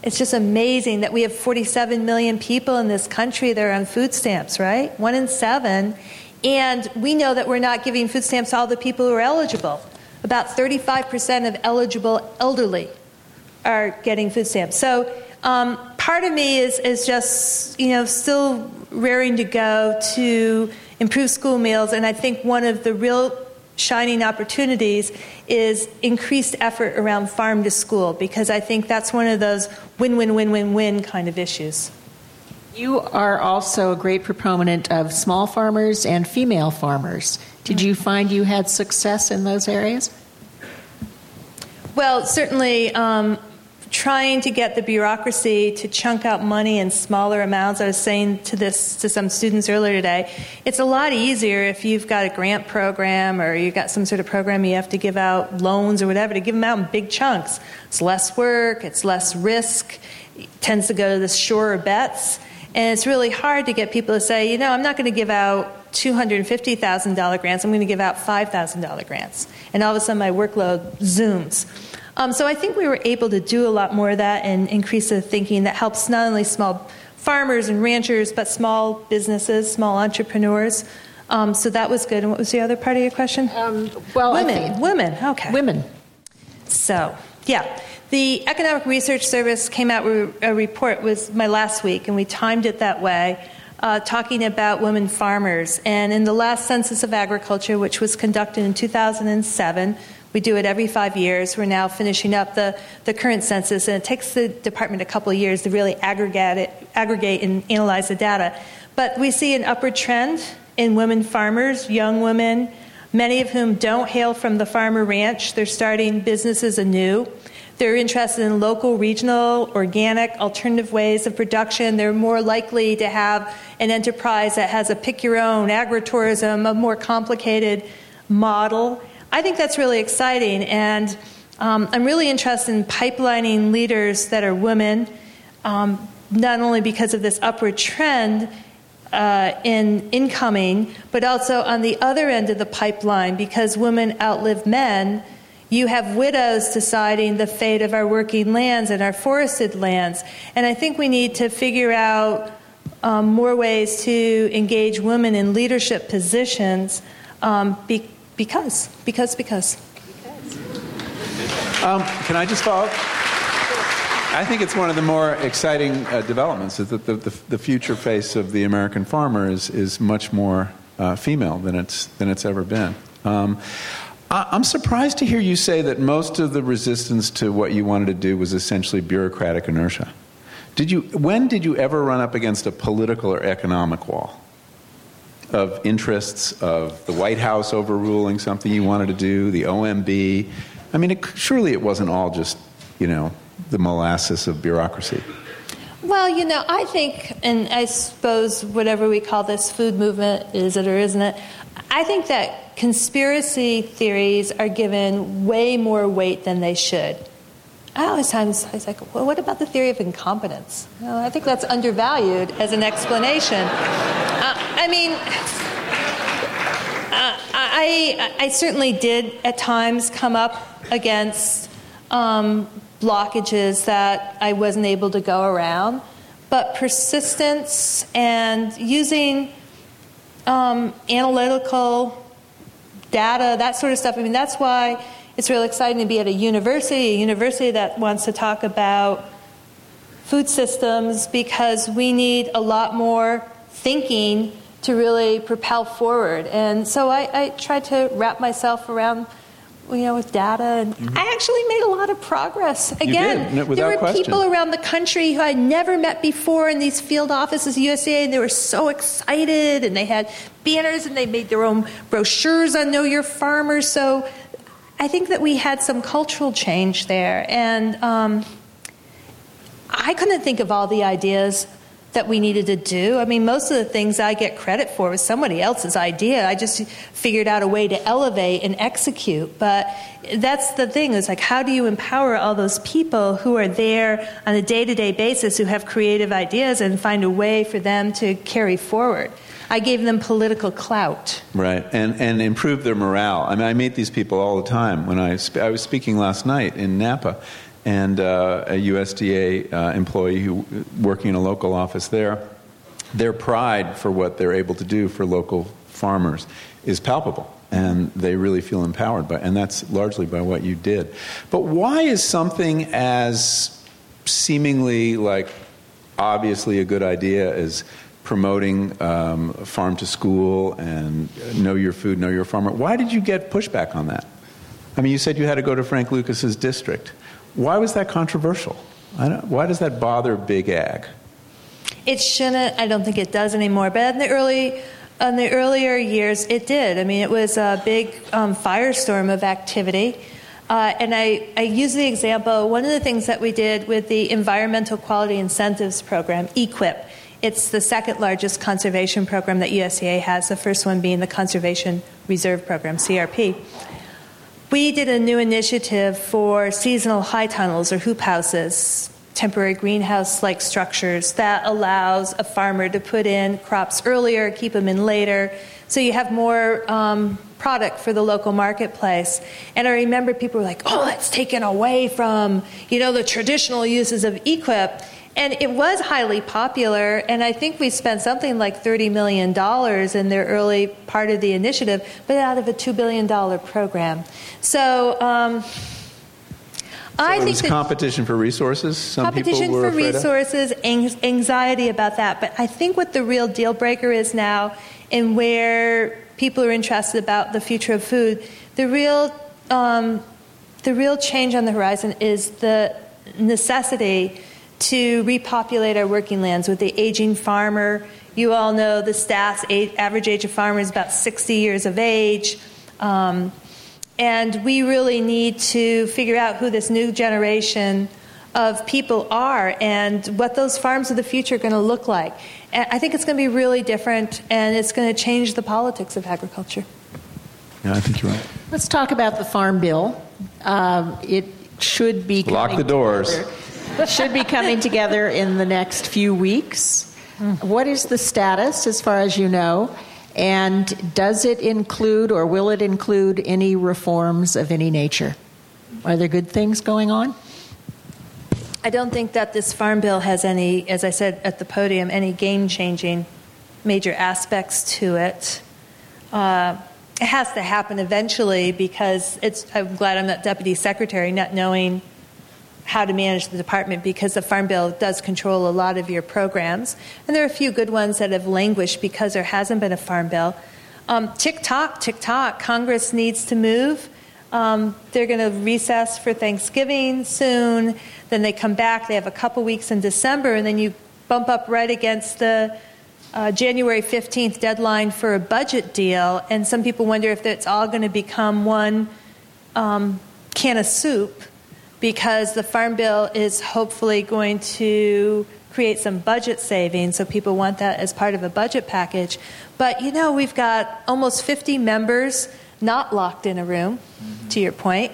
It's just amazing that we have 47 million people in this country that are on food stamps, right? One in seven. And we know that we're not giving food stamps to all the people who are eligible. About 35% of eligible elderly are getting food stamps. So um, part of me is, is just, you know, still raring to go to improve school meals. And I think one of the real shining opportunities is increased effort around farm to school because I think that's one of those win win win win win kind of issues. You are also a great proponent of small farmers and female farmers. Did you find you had success in those areas? Well, certainly um, trying to get the bureaucracy to chunk out money in smaller amounts. I was saying to this to some students earlier today. It's a lot easier if you've got a grant program or you've got some sort of program you have to give out loans or whatever to give them out in big chunks. It's less work. It's less risk. It tends to go to the surer bets. And it's really hard to get people to say, you know, I'm not going to give out $250,000 grants, I'm going to give out $5,000 grants. And all of a sudden my workload zooms. Um, so I think we were able to do a lot more of that and increase the thinking that helps not only small farmers and ranchers, but small businesses, small entrepreneurs. Um, so that was good. And what was the other part of your question? Um, well, women. Women. Okay. Women. So, yeah. The Economic Research Service came out with a report was my last week, and we timed it that way, uh, talking about women farmers. And in the last census of agriculture, which was conducted in 2007, we do it every five years. We're now finishing up the, the current census, and it takes the department a couple of years to really aggregate, it, aggregate and analyze the data. But we see an upward trend in women farmers, young women, many of whom don't hail from the farmer ranch. They're starting businesses anew. They're interested in local, regional, organic, alternative ways of production. They're more likely to have an enterprise that has a pick your own, agritourism, a more complicated model. I think that's really exciting, and um, I'm really interested in pipelining leaders that are women, um, not only because of this upward trend uh, in incoming, but also on the other end of the pipeline, because women outlive men. You have widows deciding the fate of our working lands and our forested lands. And I think we need to figure out um, more ways to engage women in leadership positions um, because, because, because. Um, can I just follow up? I think it's one of the more exciting uh, developments is that the, the, the future face of the American farmer is, is much more uh, female than it's, than it's ever been. Um, I, I'm surprised to hear you say that most of the resistance to what you wanted to do was essentially bureaucratic inertia. Did you, when did you ever run up against a political or economic wall? Of interests of the White House overruling something you wanted to do, the OMB. I mean, it, surely it wasn't all just, you know, the molasses of bureaucracy. Well, you know, I think, and I suppose whatever we call this food movement, is it or isn't it? I think that conspiracy theories are given way more weight than they should. Times I was like, well, what about the theory of incompetence? Well, I think that's undervalued as an explanation. Uh, I mean, uh, I, I certainly did at times come up against um, blockages that I wasn't able to go around, but persistence and using um, analytical data, that sort of stuff. I mean, that's why it's really exciting to be at a university, a university that wants to talk about food systems because we need a lot more thinking to really propel forward. And so I, I tried to wrap myself around you know, with data, and mm-hmm. I actually made a lot of progress. Again, there were question. people around the country who I'd never met before in these field offices at USDA, and they were so excited, and they had banners, and they made their own brochures on Know Your Farmer. So I think that we had some cultural change there, and um, I couldn't think of all the ideas that we needed to do. I mean, most of the things I get credit for was somebody else's idea. I just figured out a way to elevate and execute. But that's the thing is like, how do you empower all those people who are there on a day to day basis who have creative ideas and find a way for them to carry forward? I gave them political clout. Right, and, and improve their morale. I mean, I meet these people all the time. When I, sp- I was speaking last night in Napa, and uh, a USDA uh, employee who working in a local office there, their pride for what they're able to do for local farmers is palpable and they really feel empowered by and that's largely by what you did but why is something as seemingly like obviously a good idea as promoting um, farm to school and know your food know your farmer why did you get pushback on that i mean you said you had to go to frank lucas's district why was that controversial? why does that bother Big Ag? It shouldn't. I don't think it does anymore. But in the early, in the earlier years, it did. I mean, it was a big um, firestorm of activity. Uh, and I, I use the example. One of the things that we did with the Environmental Quality Incentives Program, EQIP. It's the second largest conservation program that USDA has. The first one being the Conservation Reserve Program, CRP. We did a new initiative for seasonal high tunnels or hoop houses, temporary greenhouse like structures that allows a farmer to put in crops earlier, keep them in later, so you have more um, product for the local marketplace. And I remember people were like, oh, that's taken away from, you know, the traditional uses of EQIP. And it was highly popular, and I think we spent something like $30 million in their early part of the initiative, but out of a $2 billion program. So, um, so I think it's competition for resources. Some competition for resources, anxiety about that. But I think what the real deal breaker is now, and where people are interested about the future of food, the real um, the real change on the horizon is the necessity to repopulate our working lands with the aging farmer. You all know the stats, average age of farmer is about 60 years of age. Um, and we really need to figure out who this new generation of people are and what those farms of the future are going to look like. And I think it's going to be really different and it's going to change the politics of agriculture. Yeah, I think you're right. Let's talk about the Farm Bill. Um, it should be. Lock the doors. Together should be coming together in the next few weeks. What is the status, as far as you know? And does it include or will it include any reforms of any nature? Are there good things going on? I don't think that this farm bill has any, as I said at the podium, any game changing major aspects to it. Uh, it has to happen eventually because it's, I'm glad I'm not deputy secretary, not knowing how to manage the department because the Farm Bill does control a lot of your programs. And there are a few good ones that have languished because there hasn't been a Farm Bill. Um, tick tock, tick tock, Congress needs to move. Um, they're going to recess for Thanksgiving soon. Then they come back. They have a couple weeks in December, and then you bump up right against the uh, January 15th deadline for a budget deal. And some people wonder if it's all going to become one um, can of soup because the Farm Bill is hopefully going to create some budget savings, so people want that as part of a budget package. But you know, we've got almost 50 members not locked in a room, mm-hmm. to your point,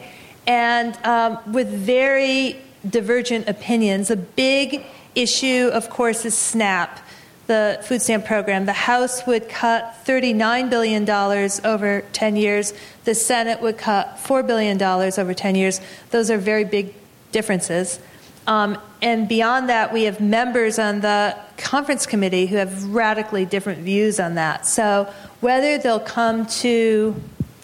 and um, with very divergent opinions. A big issue, of course, is SNAP. The food stamp program. The House would cut $39 billion over 10 years. The Senate would cut $4 billion over 10 years. Those are very big differences. Um, and beyond that, we have members on the conference committee who have radically different views on that. So whether they'll come to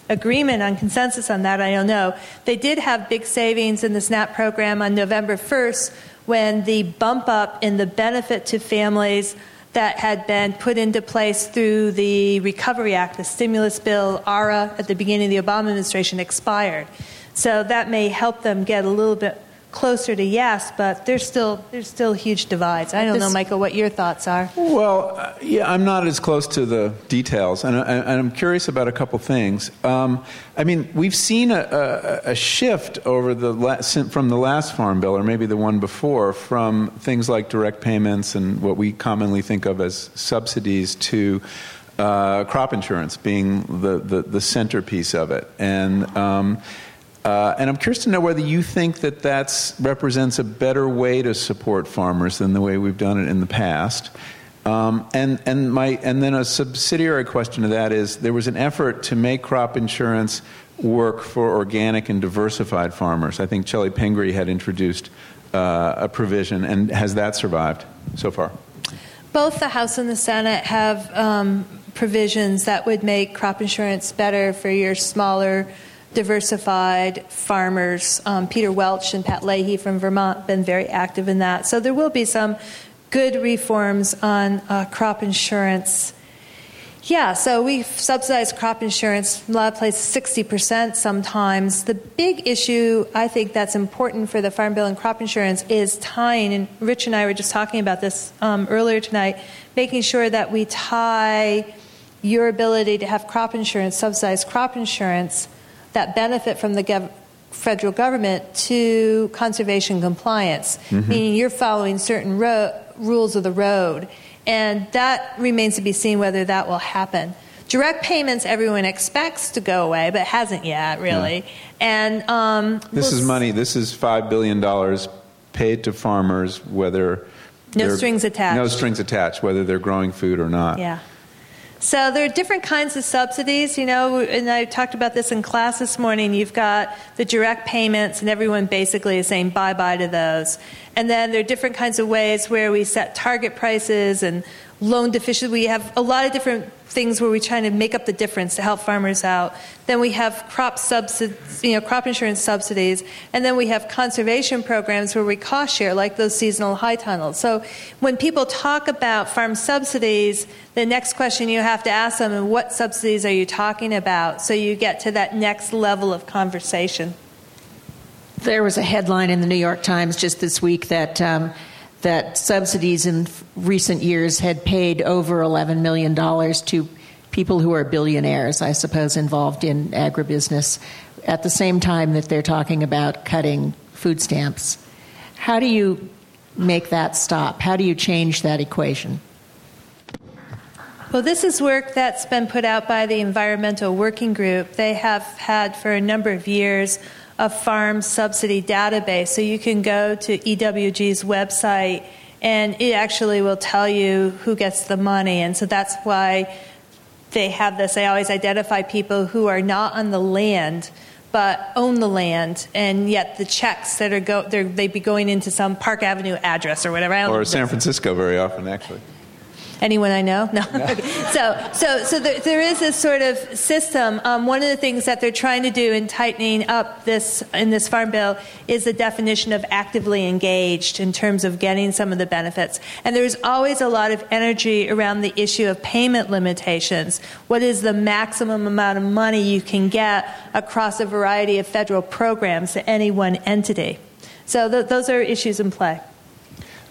agreement on consensus on that, I don't know. They did have big savings in the SNAP program on November 1st when the bump up in the benefit to families that had been put into place through the Recovery Act, the stimulus bill, ARA, at the beginning of the Obama administration expired. So that may help them get a little bit closer to yes, but there's still there's still huge divides. I don't know, Michael, what your thoughts are. Well, uh, yeah, I'm not as close to the details, and, and I'm curious about a couple things. Um, I mean, we've seen a, a, a shift over the last, from the last farm bill, or maybe the one before, from things like direct payments and what we commonly think of as subsidies to. Uh, crop insurance being the, the, the, centerpiece of it. And um, uh, and I'm curious to know whether you think that that represents a better way to support farmers than the way we've done it in the past. Um, and, and, my, and then a subsidiary question to that is there was an effort to make crop insurance work for organic and diversified farmers. I think Chellie Pingree had introduced uh, a provision, and has that survived so far? Both the House and the Senate have um, provisions that would make crop insurance better for your smaller diversified farmers. Um, Peter Welch and Pat Leahy from Vermont been very active in that. So there will be some good reforms on uh, crop insurance. Yeah, so we subsidize crop insurance in a lot of places 60% sometimes. The big issue I think that's important for the Farm Bill and crop insurance is tying, and Rich and I were just talking about this um, earlier tonight, making sure that we tie your ability to have crop insurance, subsidized crop insurance, that benefit from the gov- federal government to conservation compliance, mm-hmm. meaning you're following certain ro- rules of the road. And that remains to be seen whether that will happen. Direct payments, everyone expects to go away, but hasn't yet, really. Yeah. And um, this we'll is money. This is five billion dollars paid to farmers, whether no strings attached. No strings attached, whether they're growing food or not. Yeah. So there are different kinds of subsidies, you know, and I talked about this in class this morning. You've got the direct payments, and everyone basically is saying bye bye to those. And then there are different kinds of ways where we set target prices and loan deficiency. We have a lot of different things where we're trying to make up the difference to help farmers out. Then we have crop subsidies, you know, crop insurance subsidies, and then we have conservation programs where we cost share, like those seasonal high tunnels. So when people talk about farm subsidies, the next question you have to ask them is what subsidies are you talking about? So you get to that next level of conversation. There was a headline in the New York Times just this week that. Um, that subsidies in recent years had paid over $11 million to people who are billionaires, I suppose, involved in agribusiness, at the same time that they're talking about cutting food stamps. How do you make that stop? How do you change that equation? Well, this is work that's been put out by the Environmental Working Group. They have had for a number of years a farm subsidy database. So you can go to EWG's website and it actually will tell you who gets the money. And so that's why they have this. They always identify people who are not on the land but own the land, and yet the checks that are go they'd be going into some Park Avenue address or whatever. or San Francisco, very often, actually. Anyone I know? No. no. so, so, so there, there is this sort of system. Um, one of the things that they're trying to do in tightening up this in this farm bill is the definition of actively engaged in terms of getting some of the benefits. And there's always a lot of energy around the issue of payment limitations. What is the maximum amount of money you can get across a variety of federal programs to any one entity? So th- those are issues in play.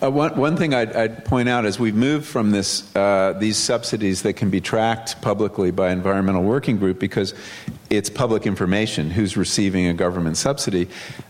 Uh, one, one thing I'd, I'd, point out is we've moved from this, uh, these subsidies that can be tracked publicly by Environmental Working Group because it's public information who's receiving a government subsidy.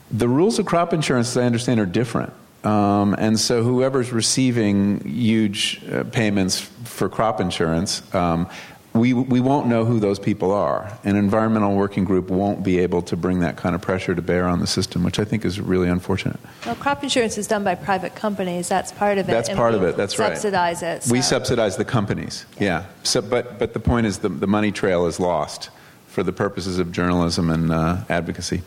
The rules of crop insurance, as I understand, are different. Um, and so whoever's receiving huge uh, payments for crop insurance um, we, we won't know who those people are. An environmental working group won't be able to bring that kind of pressure to bear on the system, which I think is really unfortunate. Well, crop insurance is done by private companies. That's part of it. That's and part of it. That's right. Subsidize it. We subsidize the companies, yeah. So, but, but the point is the, the money trail is lost for the purposes of journalism and uh, advocacy.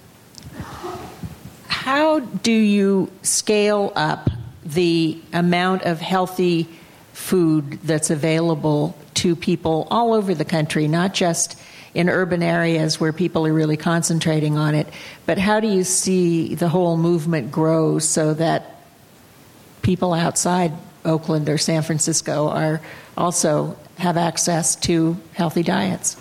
How do you scale up the amount of healthy food that's available to people all over the country, not just in urban areas where people are really concentrating on it, but how do you see the whole movement grow so that people outside Oakland or San Francisco are also have access to healthy diets?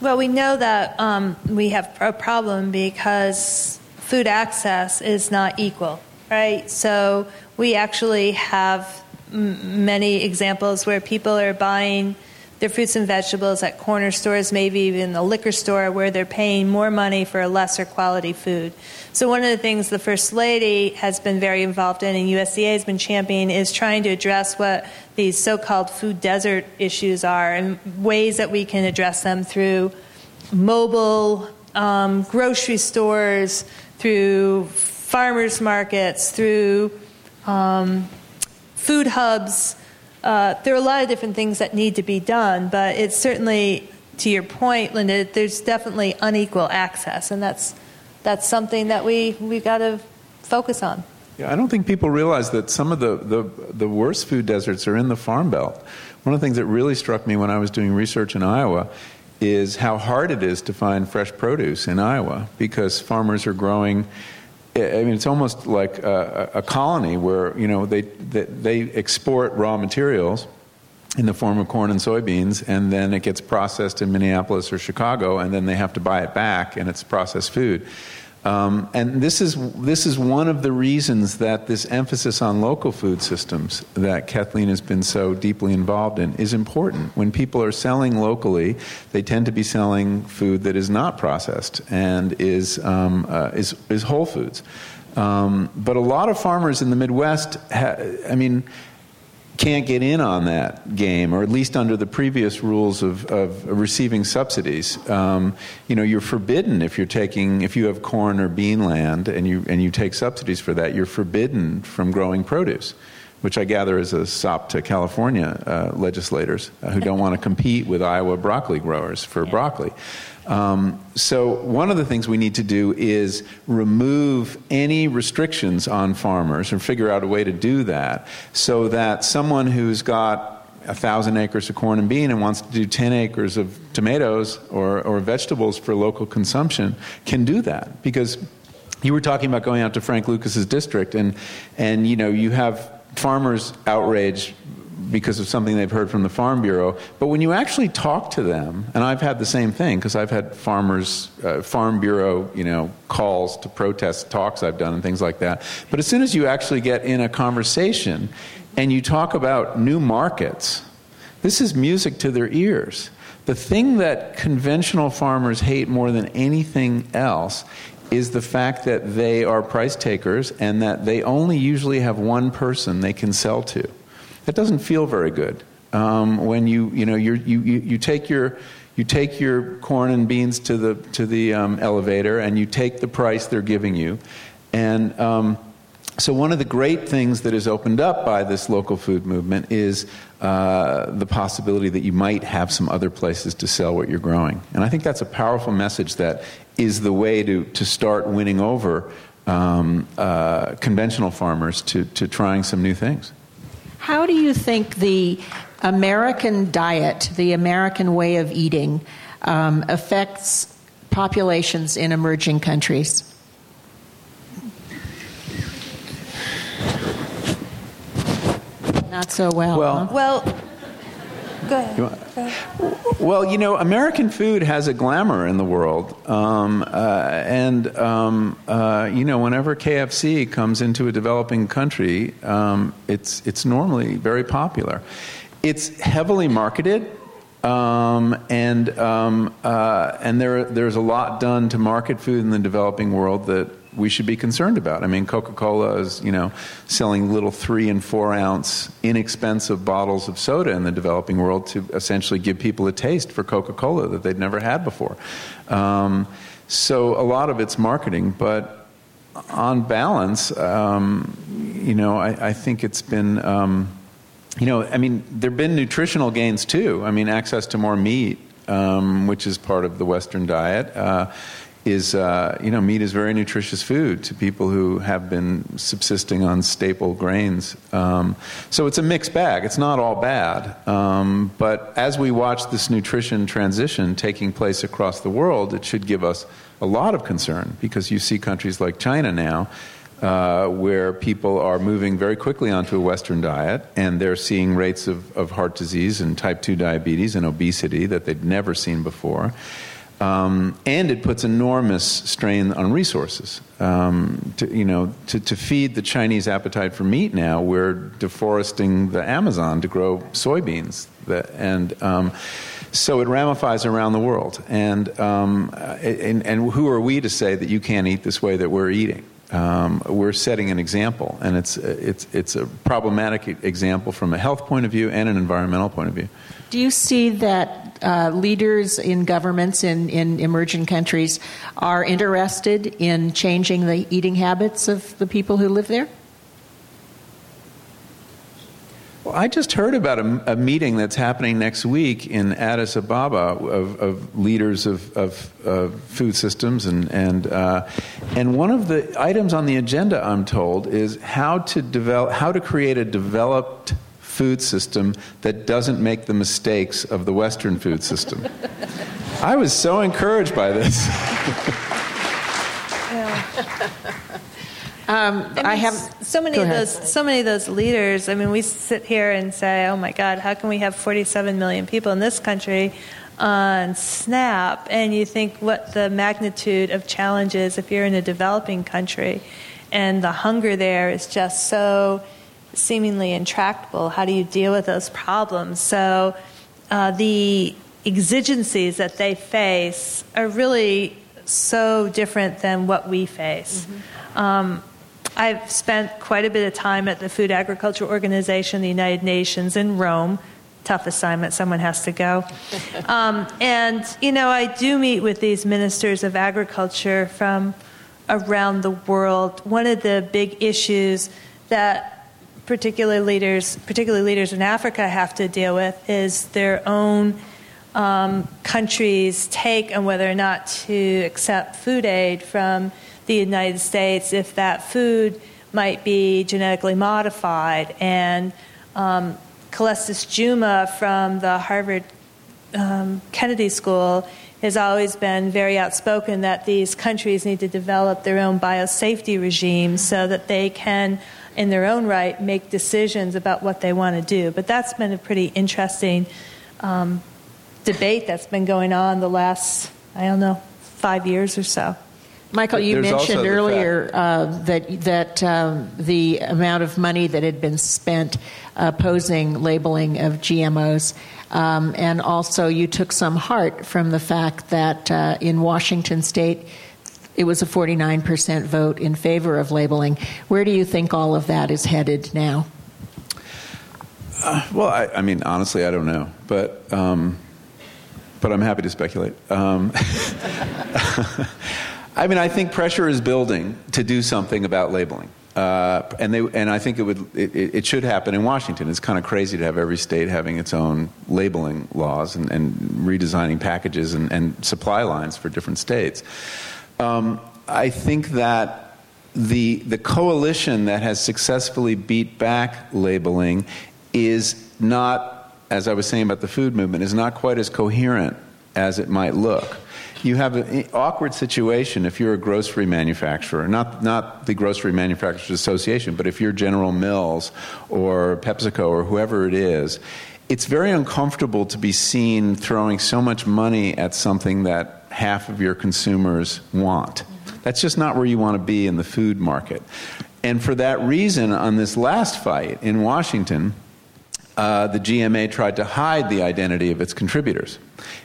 Well, we know that um, we have a problem because food access is not equal, right? So we actually have many examples where people are buying their fruits and vegetables at corner stores, maybe even the liquor store, where they're paying more money for a lesser quality food. So one of the things the First Lady has been very involved in, and USDA has been championing, is trying to address what these so-called food desert issues are, and ways that we can address them through mobile um, grocery stores, through farmers markets, through um, food hubs. Uh, there are a lot of different things that need to be done, but it's certainly, to your point, Linda, there's definitely unequal access, and that's that's something that we we got to focus on. Yeah, I don't think people realize that some of the, the, the worst food deserts are in the farm belt. One of the things that really struck me when I was doing research in Iowa is how hard it is to find fresh produce in Iowa because farmers are growing. I mean, it's almost like a, a colony where you know they, they they export raw materials in the form of corn and soybeans, and then it gets processed in Minneapolis or Chicago, and then they have to buy it back, and it's processed food. Um, and this is this is one of the reasons that this emphasis on local food systems that Kathleen has been so deeply involved in is important. When people are selling locally, they tend to be selling food that is not processed and is um, uh, is is whole foods. Um, but a lot of farmers in the Midwest, ha- I mean, can't get in on that game, or at least under the previous rules of, of receiving subsidies. Um, you know, you're forbidden if you're taking, if you have corn or bean land and you, and you take subsidies for that, you're forbidden from growing produce, which I gather is a sop to California uh, legislators uh, who don't want to compete with Iowa broccoli growers for broccoli. Um, so, one of the things we need to do is remove any restrictions on farmers and figure out a way to do that so that someone who's got a thousand acres of corn and bean and wants to do 10 acres of tomatoes or, or vegetables for local consumption can do that. Because you were talking about going out to Frank Lucas's district, and, and you know, you have farmers outraged because of something they've heard from the Farm Bureau. But when you actually talk to them, and I've had the same thing because I've had farmers, uh, Farm Bureau, you know, calls to protest talks I've done and things like that. But as soon as you actually get in a conversation and you talk about new markets, this is music to their ears. The thing that conventional farmers hate more than anything else is the fact that they are price takers and that they only usually have one person they can sell to. That doesn't feel very good. Um, when you you know you you you take your you take your corn and beans to the to the um, elevator and you take the price they're giving you, and um, so one of the great things that is opened up by this local food movement is uh, the possibility that you might have some other places to sell what you're growing, and I think that's a powerful message that is the way to to start winning over um, uh, conventional farmers to to trying some new things. How do you think the American diet, the American way of eating, um, affects populations in emerging countries? Not so well. Well- huh? Well, go ahead. You want- Well, you know, American food has a glamour in the world, um, uh, and um, uh, you know, whenever KFC comes into a developing country, um, it's it's normally very popular. It's heavily marketed, um, and um, uh, and there there's a lot done to market food in the developing world that we should be concerned about. I mean, Coca Cola is you know selling little three and four ounce inexpensive bottles of soda in the developing world to essentially give people a taste for Coca Cola that they'd never had before. Um, so a lot of it's marketing, but on balance, um, you know, I, I, think it's been. Um, you know, I mean, there have been nutritional gains too. I mean, access to more meat, um, which is part of the Western diet. Uh, is uh, you know meat is very nutritious food to people who have been subsisting on staple grains. Um, so it's a mixed bag. It's not all bad. Um, but as we watch this nutrition transition taking place across the world, it should give us a lot of concern because you see countries like China now uh, where people are moving very quickly onto a Western diet and they're seeing rates of, of heart disease and type 2 diabetes and obesity that they'd never seen before. Um, and it puts enormous strain on resources. Um, to, you know, to, to, feed the Chinese appetite for meat now, we're deforesting the Amazon to grow soybeans. and um, so it ramifies around the world. And, um, and, and who are we to say that you can't eat this way that we're eating? um, we're setting an example, and it's it's it's a problematic example from a health point of view and an environmental point of view. Do you see that uh, leaders in governments in, in emerging countries are interested in changing the eating habits of the people who live there? Well, I just heard about a, a, meeting that's happening next week in Addis Ababa of, of leaders of, of, of, food systems, and and uh, and one of the items on the agenda, I'm told, is how to develop, how to create a developed food system that doesn't make the mistakes of the Western food system. I was so encouraged by this. Um, I, mean, I, have so many of those. So many of those leaders. I mean, we sit here and say, "Oh my God, how can we have 47 million people in this country on SNAP?" And you think what the magnitude of challenges if you're in a developing country, and the hunger there is just so seemingly intractable. How do you deal with those problems? So uh, the exigencies that they face are really so different than what we face. Mm-hmm. Um, I've spent quite a bit of time at the Food Agriculture Organization, the United Nations in Rome. Tough assignment, someone has to go. Um, and, you know, I do meet with these ministers of agriculture from around the world. One of the big issues that particular leaders, particularly leaders in Africa, have to deal with is their own um, country's take on whether or not to accept food aid from the United States if that food might be genetically modified. And um, Juma from the Harvard um, Kennedy School has always been very outspoken that these countries need to develop their own biosafety regimes so that they can, in their own right, make decisions about what they want to do. But that's been a pretty interesting um, debate that's been going on the last, I don't know, five years or so. Michael, you There's mentioned earlier uh, that that um, the amount of money that had been spent opposing labeling of GMOs, um, and also you took some heart from the fact that uh, in Washington State it was a 49% vote in favor of labeling. Where do you think all of that is headed now? Uh, well, I, I, mean, honestly, I don't know, but um, but I'm happy to speculate. Um, I mean, I think pressure is building to do something about labeling. Uh, and they and I think it would it, it, should happen in Washington. It's kind of crazy to have every state having its own labeling laws and, and redesigning packages and, and, supply lines for different states. Um, I think that the the coalition that has successfully beat back labeling is not, as I was saying about the food movement, is not quite as coherent as it might look you have an awkward situation if you're a grocery manufacturer, not, not the Grocery Manufacturers Association, but if you're General Mills or PepsiCo or whoever it is. It's very uncomfortable to be seen throwing so much money at something that half of your consumers want. That's just not where you want to be in the food market. And for that reason, on this last fight in Washington, uh, the GMA tried to hide the identity of its contributors.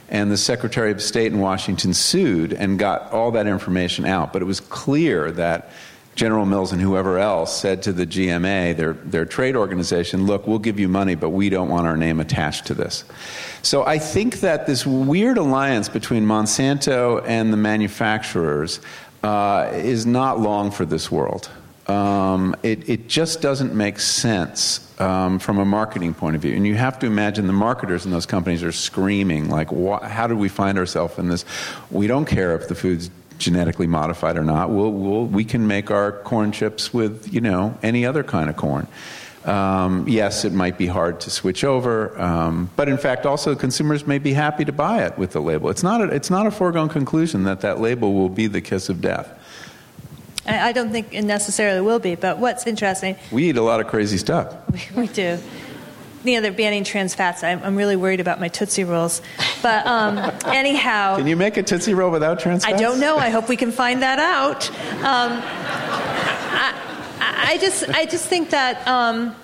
And the Secretary of State in Washington sued and got all that information out. But it was clear that General Mills and whoever else said to the GMA, their, their trade organization, look, we'll give you money, but we don't want our name attached to this. So I think that this weird alliance between Monsanto and the manufacturers uh, is not long for this world. Um, it, it, just doesn't make sense um, from a marketing point of view. And you have to imagine the marketers in those companies are screaming, like, how did we find ourselves in this? We don't care if the food's genetically modified or not. We'll, we'll, we can make our corn chips with, you know, any other kind of corn. Um, yes, it might be hard to switch over, um, but in fact, also consumers may be happy to buy it with the label. It's not a, it's not a foregone conclusion that that label will be the kiss of death. I don't think it necessarily will be, but what's interesting. We eat a lot of crazy stuff. We, we do. You know, they're banning trans fats. I'm, I'm, really worried about my Tootsie Rolls. But um, anyhow. Can you make a Tootsie Roll without trans fats? I don't know. I hope we can find that out. Um, I, I, just, I just think that. Um,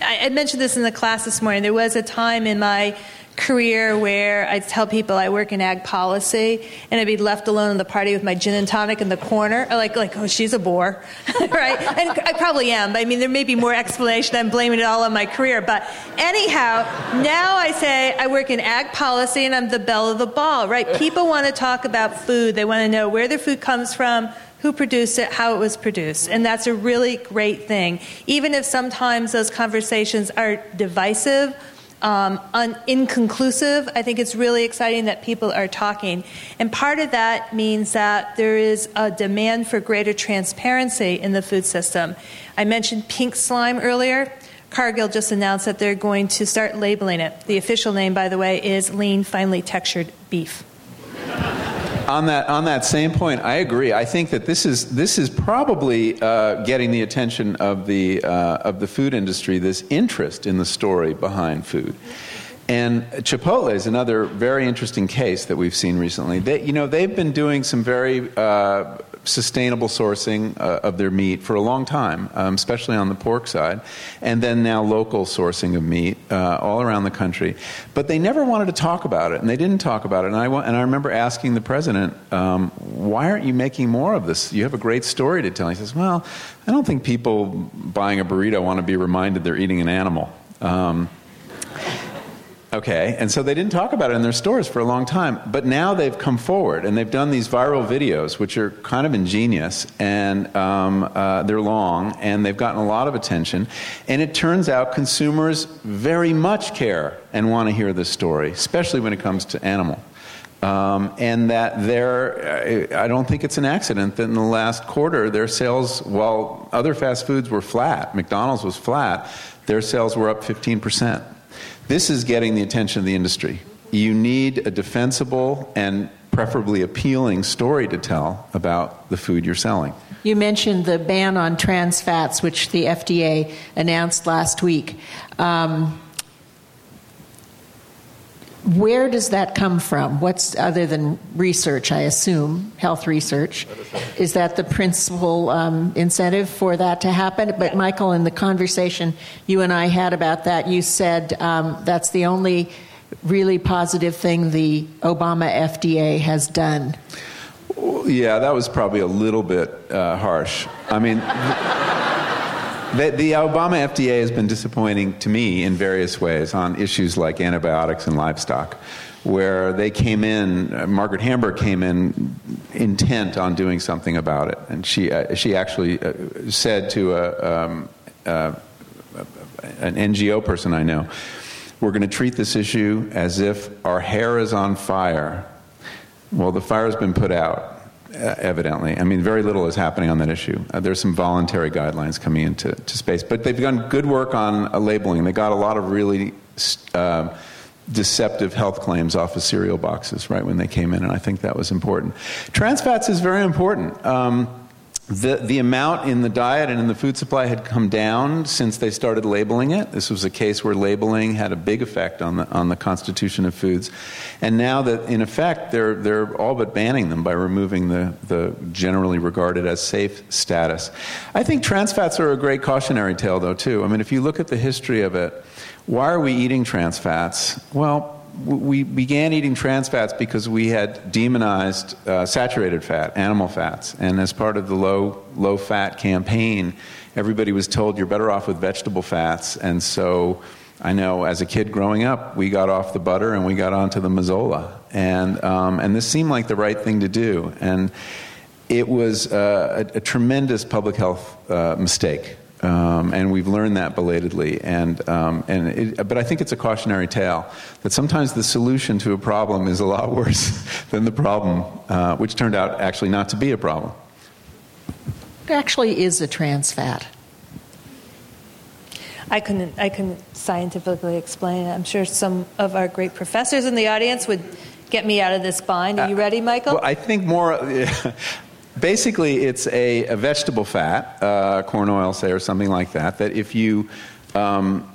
I, I mentioned this in the class this morning. There was a time in my career where I'd tell people I work in ag policy and I'd be left alone in the party with my gin and tonic in the corner. Like, like oh, she's a bore, right? And I probably am. I mean, there may be more explanation. I'm blaming it all on my career. But anyhow, now I say I work in ag policy and I'm the belle of the ball, right? People want to talk about food. They want to know where their food comes from, who produced it, how it was produced. And that's a really great thing. Even if sometimes those conversations are divisive, um, un- inconclusive. I think it's really exciting that people are talking. And part of that means that there is a demand for greater transparency in the food system. I mentioned pink slime earlier. Cargill just announced that they're going to start labeling it. The official name, by the way, is lean, finely textured beef on that on that same point, I agree. I think that this is this is probably uh, getting the attention of the uh, of the food industry. This interest in the story behind food. And Chipotle is another very interesting case that we've seen recently. They, you know, they've been doing some very uh, sustainable sourcing uh, of their meat for a long time, um, especially on the pork side, and then now local sourcing of meat uh, all around the country. But they never wanted to talk about it, and they didn't talk about it. And I, and I remember asking the president, um, why aren't you making more of this? You have a great story to tell. He says, well, I don't think people buying a burrito want to be reminded they're eating an animal. Um, Okay, and so they didn't talk about it in their stores for a long time, but now they've come forward and they've done these viral videos, which are kind of ingenious and um, uh, they're long and they've gotten a lot of attention. And it turns out consumers very much care and want to hear this story, especially when it comes to animal. Um, and that there, I don't think it's an accident that in the last quarter, their sales, while other fast foods were flat, McDonald's was flat, their sales were up 15 percent. This is getting the attention of the industry. You need a defensible and preferably appealing story to tell about the food you're selling. You mentioned the ban on trans fats, which the FDA announced last week. Um, where does that come from? What's other than research? I assume health research. Is that the principal um, incentive for that to happen? But Michael, in the conversation you and I had about that, you said um, that's the only really positive thing the Obama FDA has done. Yeah, that was probably a little bit uh, harsh. I mean. The, the, Obama FDA has been disappointing to me in various ways on issues like antibiotics and livestock, where they came in, uh, Margaret Hamburg came in intent on doing something about it. And she, uh, she actually uh, said to a, um, uh, an NGO person I know, we're going to treat this issue as if our hair is on fire. Well, the fire has been put out uh, evidently. I mean, very little is happening on that issue. Uh, there's some voluntary guidelines coming into to space, but they've done good work on uh, labeling. They got a lot of really uh, deceptive health claims off of cereal boxes right when they came in, and I think that was important. Trans fats is very important. Um, the, the amount in the diet and in the food supply had come down since they started labeling it. This was a case where labeling had a big effect on the, on the constitution of foods. And now that, in effect, they're, they're all but banning them by removing the, the generally regarded as safe status. I think trans fats are a great cautionary tale, though, too. I mean, if you look at the history of it, why are we eating trans fats? Well, we began eating trans fats because we had demonized uh, saturated fat, animal fats, and as part of the low low fat campaign, everybody was told you're better off with vegetable fats, and so. I know as a kid growing up, we got off the butter and we got onto the Mazola. And, um, and this seemed like the right thing to do. And it was uh, a, a, tremendous public health uh, mistake. Um, and we've learned that belatedly. And, um, and it, but I think it's a cautionary tale that sometimes the solution to a problem is a lot worse than the problem, uh, which turned out actually not to be a problem. It actually is a trans fat. I couldn't, I couldn't scientifically explain it. I'm sure some of our great professors in the audience would get me out of this bind. Are you uh, ready, Michael? Well, I think more. basically, it's a, a vegetable fat, uh, corn oil, say, or something like that, that if you um,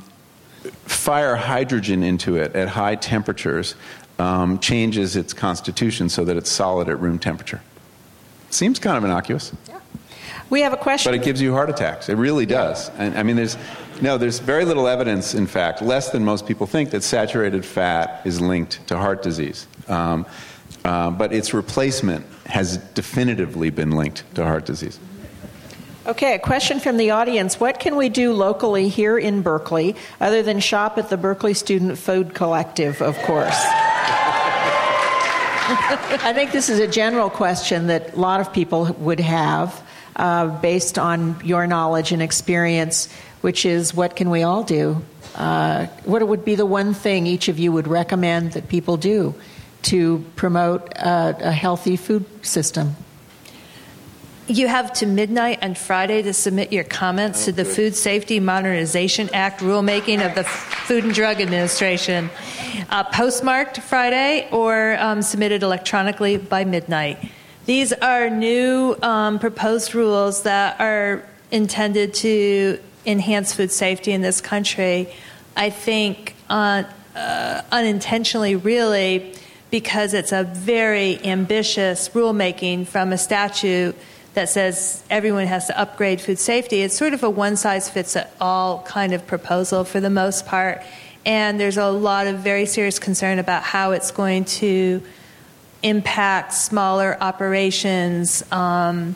fire hydrogen into it at high temperatures, um, changes its constitution so that it's solid at room temperature. Seems kind of innocuous. Yeah. We have a question. But it gives you heart attacks. It really does. And, I mean, there's no, there's very little evidence, in fact, less than most people think, that saturated fat is linked to heart disease. Um, uh, but its replacement has definitively been linked to heart disease. Okay, a question from the audience. What can we do locally here in Berkeley other than shop at the Berkeley Student Food Collective, of course? I think this is a general question that a lot of people would have uh, based on your knowledge and experience, which is what can we all do? Uh, what would be the one thing each of you would recommend that people do to promote a, a healthy food system. You have to midnight on Friday to submit your comments to the Food Safety Modernization Act rulemaking of the Food and Drug Administration. Uh, postmarked Friday or um, submitted electronically by midnight. These are new um, proposed rules that are intended to enhance food safety in this country. I think uh, uh, unintentionally, really, because it's a very ambitious rulemaking from a statute that says everyone has to upgrade food safety. It's sort of a one size fits all kind of proposal for the most part. And there's a lot of very serious concern about how it's going to impact smaller operations. Um,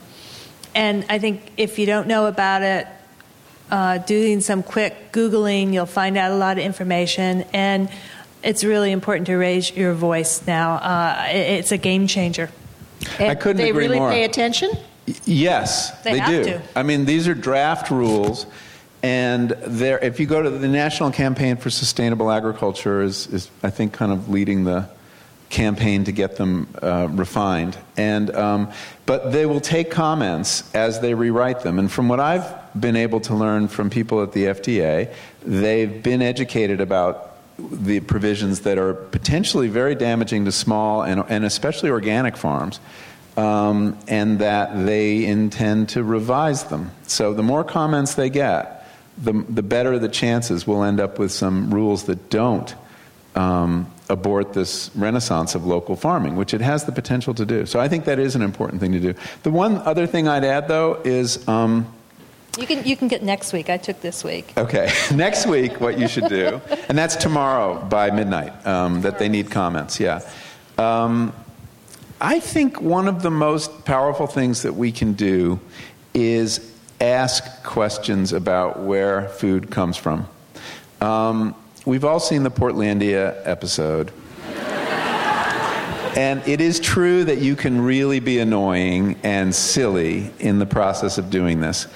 and I think if you don't know about it, uh, doing some quick Googling, you'll find out a lot of information. And it's really important to raise your voice now. Uh, it's a game changer. I couldn't they agree really more. pay attention? Yes, they, they do. To. I mean, these are draft rules, and there. If you go to the National Campaign for Sustainable Agriculture, is, is I think kind of leading the campaign to get them uh, refined. And um, but they will take comments as they rewrite them. And from what I've been able to learn from people at the FDA, they've been educated about the provisions that are potentially very damaging to small and, and especially organic farms, um, and that they intend to revise them. So the more comments they get, the, the better the chances we'll end up with some rules that don't um, abort this renaissance of local farming, which it has the potential to do. So I think that is an important thing to do. The one other thing I'd add, though, is. Um, you can, you can get next week. I took this week. Okay. next week, what you should do, and that's tomorrow by midnight, um, that they need comments, yeah. Um, I think one of the most powerful things that we can do is ask questions about where food comes from. Um, we've all seen the Portlandia episode. And it is true that you can really be annoying and silly in the process of doing this.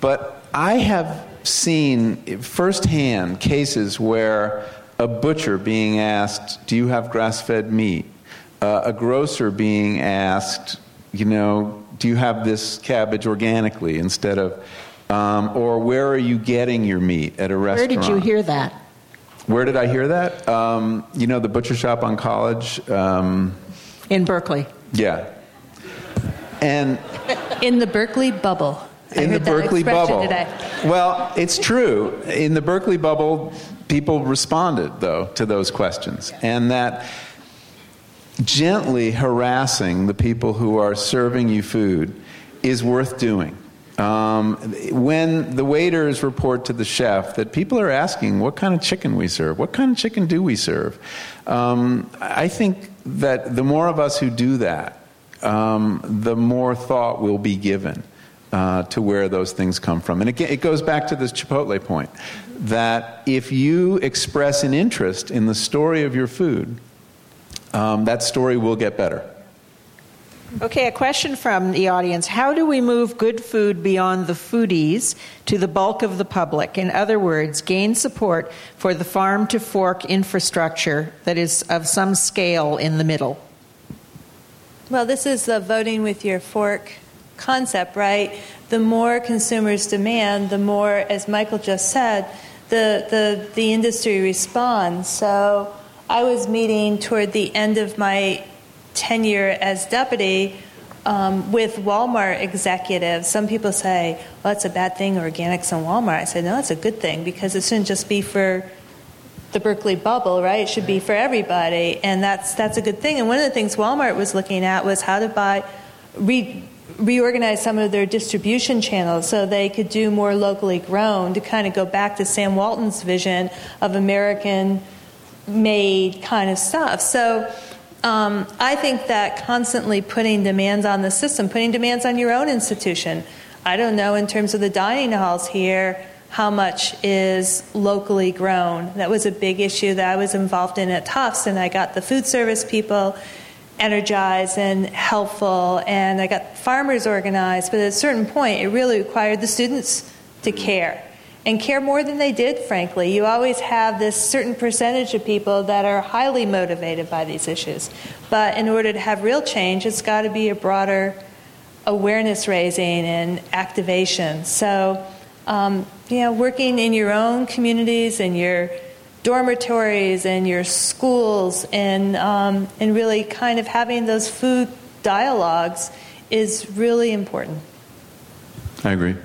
But I have seen firsthand cases where a butcher being asked, Do you have grass fed meat? Uh, a grocer being asked, You know, do you have this cabbage organically instead of, um, or where are you getting your meat at a restaurant? Where did you hear that? Where did I hear that? Um, you know, the butcher shop on college. Um, In Berkeley. Yeah. And In the Berkeley bubble. In the Berkeley bubble. Today. Well, it's true. In the Berkeley bubble, people responded, though, to those questions. And that gently harassing the people who are serving you food is worth doing. Um, when the waiters report to the chef that people are asking what kind of chicken we serve, what kind of chicken do we serve, um, I think that the more of us who do that, um, the more thought will be given uh, to where those things come from. And again, it goes back to this Chipotle point that if you express an interest in the story of your food, um, that story will get better. Okay, a question from the audience. How do we move good food beyond the foodies to the bulk of the public? In other words, gain support for the farm to fork infrastructure that is of some scale in the middle? Well, this is the voting with your fork concept, right? The more consumers demand, the more, as Michael just said, the, the, the industry responds. So I was meeting toward the end of my tenure as deputy um, with Walmart executives. Some people say, well, that's a bad thing, organics in Walmart. I said, no, that's a good thing because it shouldn't just be for the Berkeley bubble, right? It should be for everybody, and that's that's a good thing. And one of the things Walmart was looking at was how to buy, re, reorganize some of their distribution channels so they could do more locally grown to kind of go back to Sam Walton's vision of American made kind of stuff. So. Um, I think that constantly putting demands on the system, putting demands on your own institution. I don't know in terms of the dining halls here how much is locally grown. That was a big issue that I was involved in at Tufts, and I got the food service people energized and helpful, and I got farmers organized. But at a certain point, it really required the students to care and care more than they did, frankly. You always have this certain percentage of people that are highly motivated by these issues. But in order to have real change, it's got to be a broader awareness raising and activation. So, um, you know, working in your own communities and your dormitories and your schools and, um, and really kind of having those food dialogues is really important. I agree.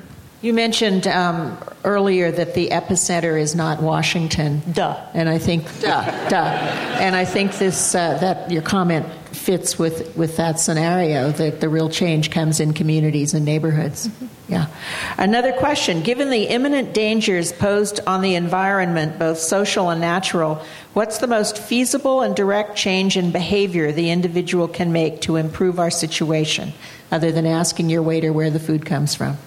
You mentioned um, earlier that the epicenter is not Washington. Duh. And I think, duh, duh. And I think this, uh, that your comment fits with, with that scenario that the real change comes in communities and neighborhoods. Mm-hmm. Yeah. Another question Given the imminent dangers posed on the environment, both social and natural, what's the most feasible and direct change in behavior the individual can make to improve our situation, other than asking your waiter where the food comes from?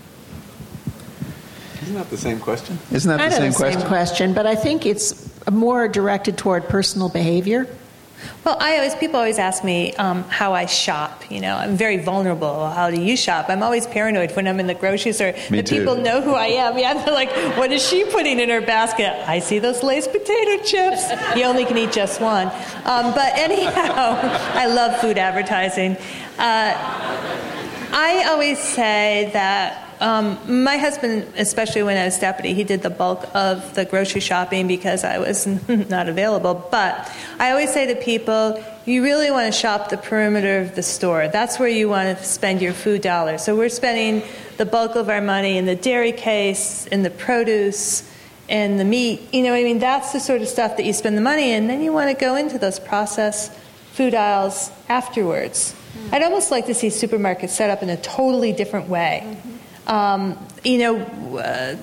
Isn't that the same question? Isn't that Kind the of same the question? same question, but I think it's more directed toward personal behavior. Well, I always people always ask me um, how I shop. You know, I'm very vulnerable. How do you shop? I'm always paranoid when I'm in the grocery store Me that too. people know who I am. Yeah, they're like, "What is she putting in her basket?" I see those Lay's potato chips. You only can eat just one. Um, but anyhow, I love food advertising. Uh, I always say that um, my husband, especially when I was deputy, he did the bulk of the grocery shopping because I was not available. But I always say to people, you really want to shop the perimeter of the store. That's where you want to spend your food dollars. So we're spending the bulk of our money in the dairy case, in the produce, in the meat. You know, I mean, that's the sort of stuff that you spend the money in. Then you want to go into those processed food aisles afterwards. I'd almost like to see supermarkets set up in a totally different way. Um, you know, uh,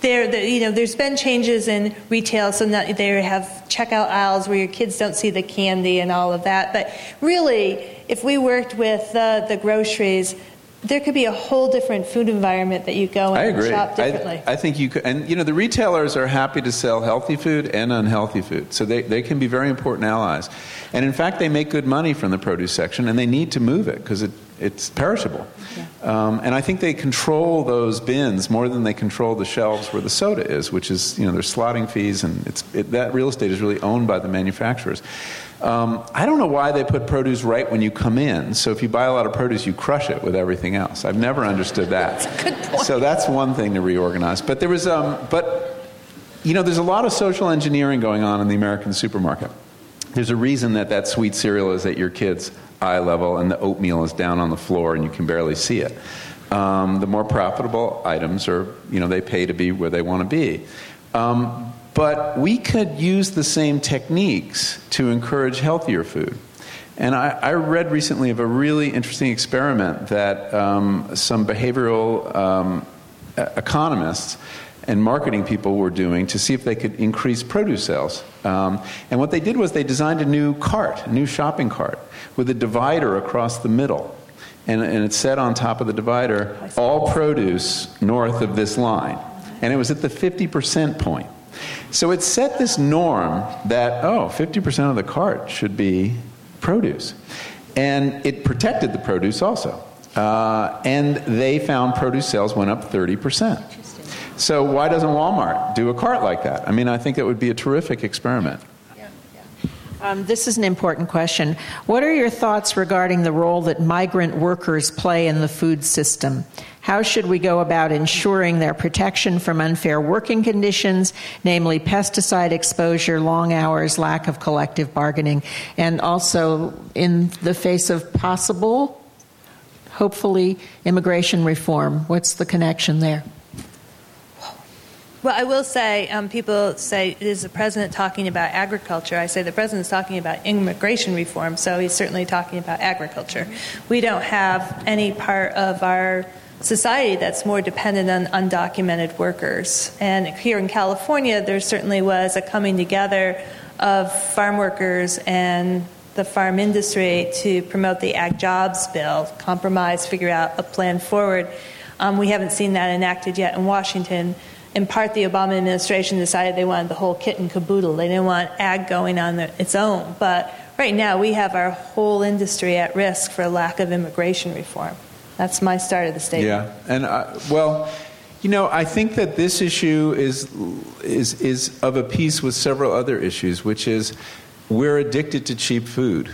there, the, you know, there's been changes in retail, so now they have checkout aisles where your kids don't see the candy and all of that. But really, if we worked with uh, the groceries, there could be a whole different food environment that you go in I and shop differently. I, I think you could, and you know, the retailers are happy to sell healthy food and unhealthy food, so they, they can be very important allies. And in fact, they make good money from the produce section, and they need to move it because it, it's perishable. Um, and I think they control those bins more than they control the shelves where the soda is, which is you know there's slotting fees, and it's it, that real estate is really owned by the manufacturers. Um, I don't know why they put produce right when you come in. So if you buy a lot of produce, you crush it with everything else. I've never understood that. So that's one thing to reorganize. But there was, um, but you know, there's a lot of social engineering going on in the American supermarket. There's a reason that that sweet cereal is at your kid's eye level and the oatmeal is down on the floor and you can barely see it. Um, the more profitable items are, you know, they pay to be where they want to be. Um, but we could use the same techniques to encourage healthier food. And I, I read recently of a really interesting experiment that um, some behavioral um, economists and marketing people were doing to see if they could increase produce sales. Um, and what they did was they designed a new cart, a new shopping cart, with a divider across the middle. And, and it said on top of the divider, all produce north of this line. And it was at the 50% point. So it set this norm that, oh, 50% of the cart should be produce. And it protected the produce also. Uh, and they found produce sales went up 30%. So why doesn't Walmart do a cart like that? I mean, I think it would be a terrific experiment. Um, this is an important question. What are your thoughts regarding the role that migrant workers play in the food system? How should we go about ensuring their protection from unfair working conditions, namely pesticide exposure, long hours, lack of collective bargaining, and also in the face of possible, hopefully, immigration reform? What's the connection there? Well, I will say, um, people say, is the president talking about agriculture? I say the president's talking about immigration reform, so he's certainly talking about agriculture. We don't have any part of our society that's more dependent on undocumented workers. And here in California, there certainly was a coming together of farm workers and the farm industry to promote the Ag Jobs Bill, compromise, figure out a plan forward. Um, we haven't seen that enacted yet in Washington in part, the Obama administration decided they wanted the whole kit and caboodle. They didn't want ag going on its own. But right now, we have our whole industry at risk for lack of immigration reform. That's my start of the statement. Yeah, and uh, well, you know, I think that this issue is is is of a piece with several other issues, which is we're addicted to cheap food.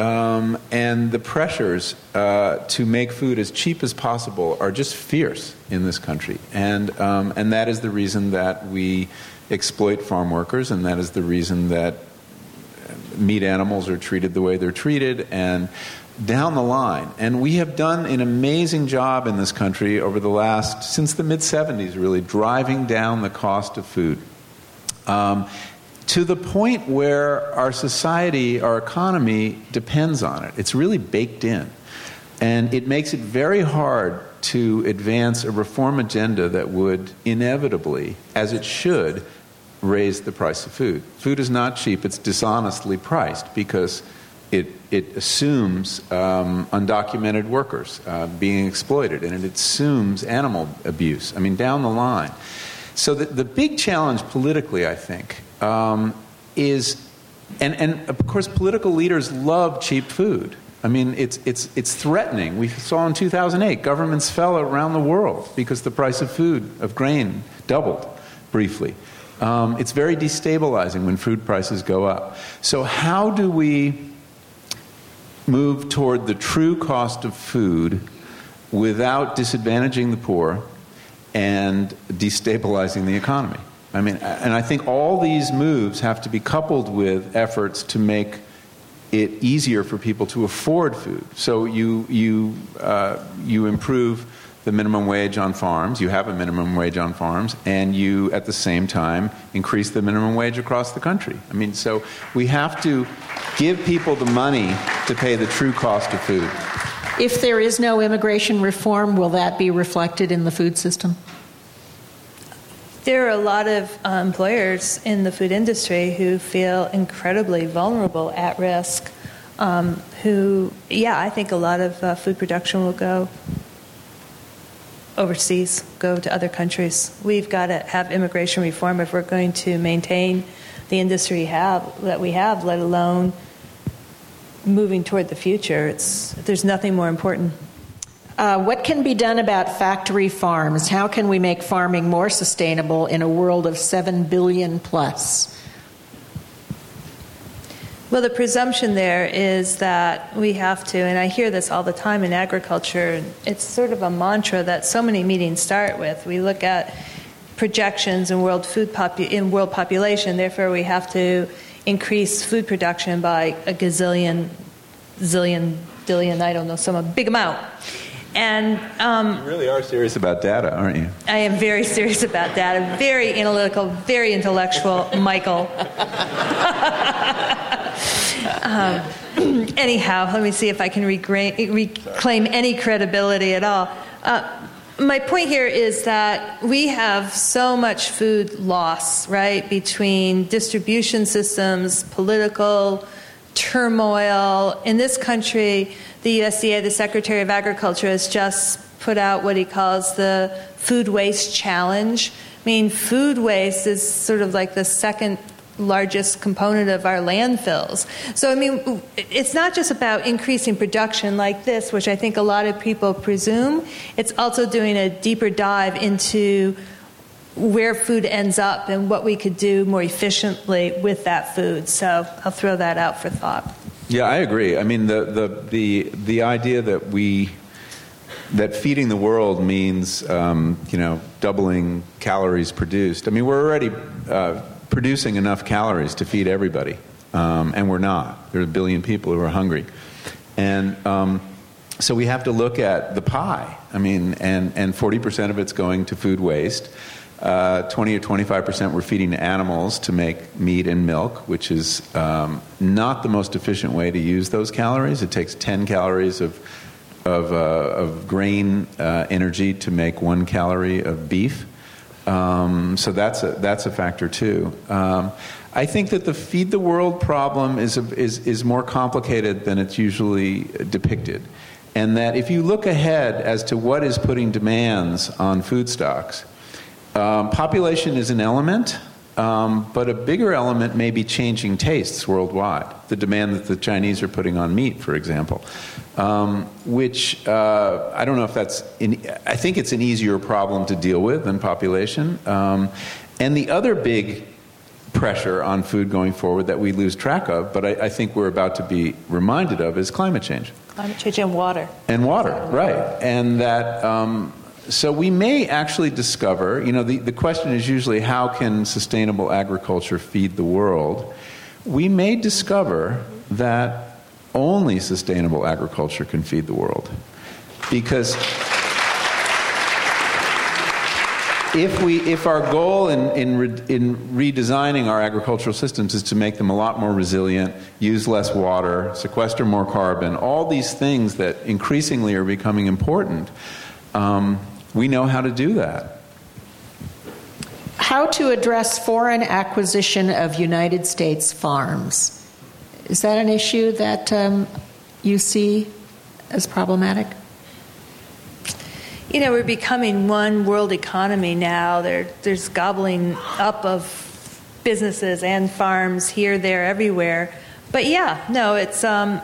Um, and the pressures uh, to make food as cheap as possible are just fierce in this country. And, um, and that is the reason that we exploit farm workers, and that is the reason that meat animals are treated the way they're treated, and down the line. And we have done an amazing job in this country over the last, since the mid 70s, really, driving down the cost of food. Um, to the point where our society, our economy depends on it. It's really baked in. And it makes it very hard to advance a reform agenda that would inevitably, as it should, raise the price of food. Food is not cheap, it's dishonestly priced because it, it assumes um, undocumented workers uh, being exploited and it assumes animal abuse. I mean, down the line. So, the, the big challenge politically, I think, um, is, and, and of course, political leaders love cheap food. I mean, it's, it's, it's threatening. We saw in 2008, governments fell around the world because the price of food, of grain, doubled briefly. Um, it's very destabilizing when food prices go up. So, how do we move toward the true cost of food without disadvantaging the poor and destabilizing the economy? I mean, and I think all these moves have to be coupled with efforts to make it easier for people to afford food. So you you uh, you improve the minimum wage on farms. You have a minimum wage on farms, and you at the same time increase the minimum wage across the country. I mean, so we have to give people the money to pay the true cost of food. If there is no immigration reform, will that be reflected in the food system? There are a lot of uh, employers in the food industry who feel incredibly vulnerable, at risk. Um, who, yeah, I think a lot of uh, food production will go overseas, go to other countries. We've got to have immigration reform if we're going to maintain the industry have, that we have, let alone moving toward the future. It's, there's nothing more important. Uh, what can be done about factory farms? How can we make farming more sustainable in a world of 7 billion plus? Well, the presumption there is that we have to, and I hear this all the time in agriculture, it's sort of a mantra that so many meetings start with. We look at projections in world food popu- in world population, therefore we have to increase food production by a gazillion, zillion, billion, I don't know, some big amount. And um, you really are serious about data, aren't you? I am very serious about data. Very analytical, very intellectual, Michael. um, anyhow, let me see if I can reclaim any credibility at all. Uh, my point here is that we have so much food loss, right, between distribution systems, political turmoil. In this country, the USDA, the Secretary of Agriculture, has just put out what he calls the food waste challenge. I mean, food waste is sort of like the second largest component of our landfills. So, I mean, it's not just about increasing production like this, which I think a lot of people presume. It's also doing a deeper dive into where food ends up and what we could do more efficiently with that food. So, I'll throw that out for thought. Yeah, I agree. I mean, the, the, the, the idea that we that feeding the world means um, you know doubling calories produced. I mean, we're already uh, producing enough calories to feed everybody, um, and we're not. There are a billion people who are hungry, and um, so we have to look at the pie. I mean, and and forty percent of it's going to food waste. Uh, 20 or 25 percent we're feeding animals to make meat and milk, which is um, not the most efficient way to use those calories. It takes 10 calories of of, uh, of grain uh, energy to make one calorie of beef. Um, so that's a, that's a factor too. Um, I think that the feed the world problem is, a, is, is more complicated than it's usually depicted. And that if you look ahead as to what is putting demands on food stocks, um, population is an element, um, but a bigger element may be changing tastes worldwide. The demand that the Chinese are putting on meat, for example, um, which uh, I don't know if that's, in, I think it's an easier problem to deal with than population. Um, and the other big pressure on food going forward that we lose track of, but I, I, think we're about to be reminded of, is climate change. Climate change and water. And water, right. And that um, so we may actually discover, you know, the, the question is usually how can sustainable agriculture feed the world? We may discover that only sustainable agriculture can feed the world. Because if, we, if our goal in, in, re, in redesigning our agricultural systems is to make them a lot more resilient, use less water, sequester more carbon, all these things that increasingly are becoming important, um, we know how to do that. How to address foreign acquisition of United States farms. Is that an issue that um, you see as problematic? You know, we're becoming one world economy now. There, there's gobbling up of businesses and farms here, there, everywhere. But yeah, no, it's um,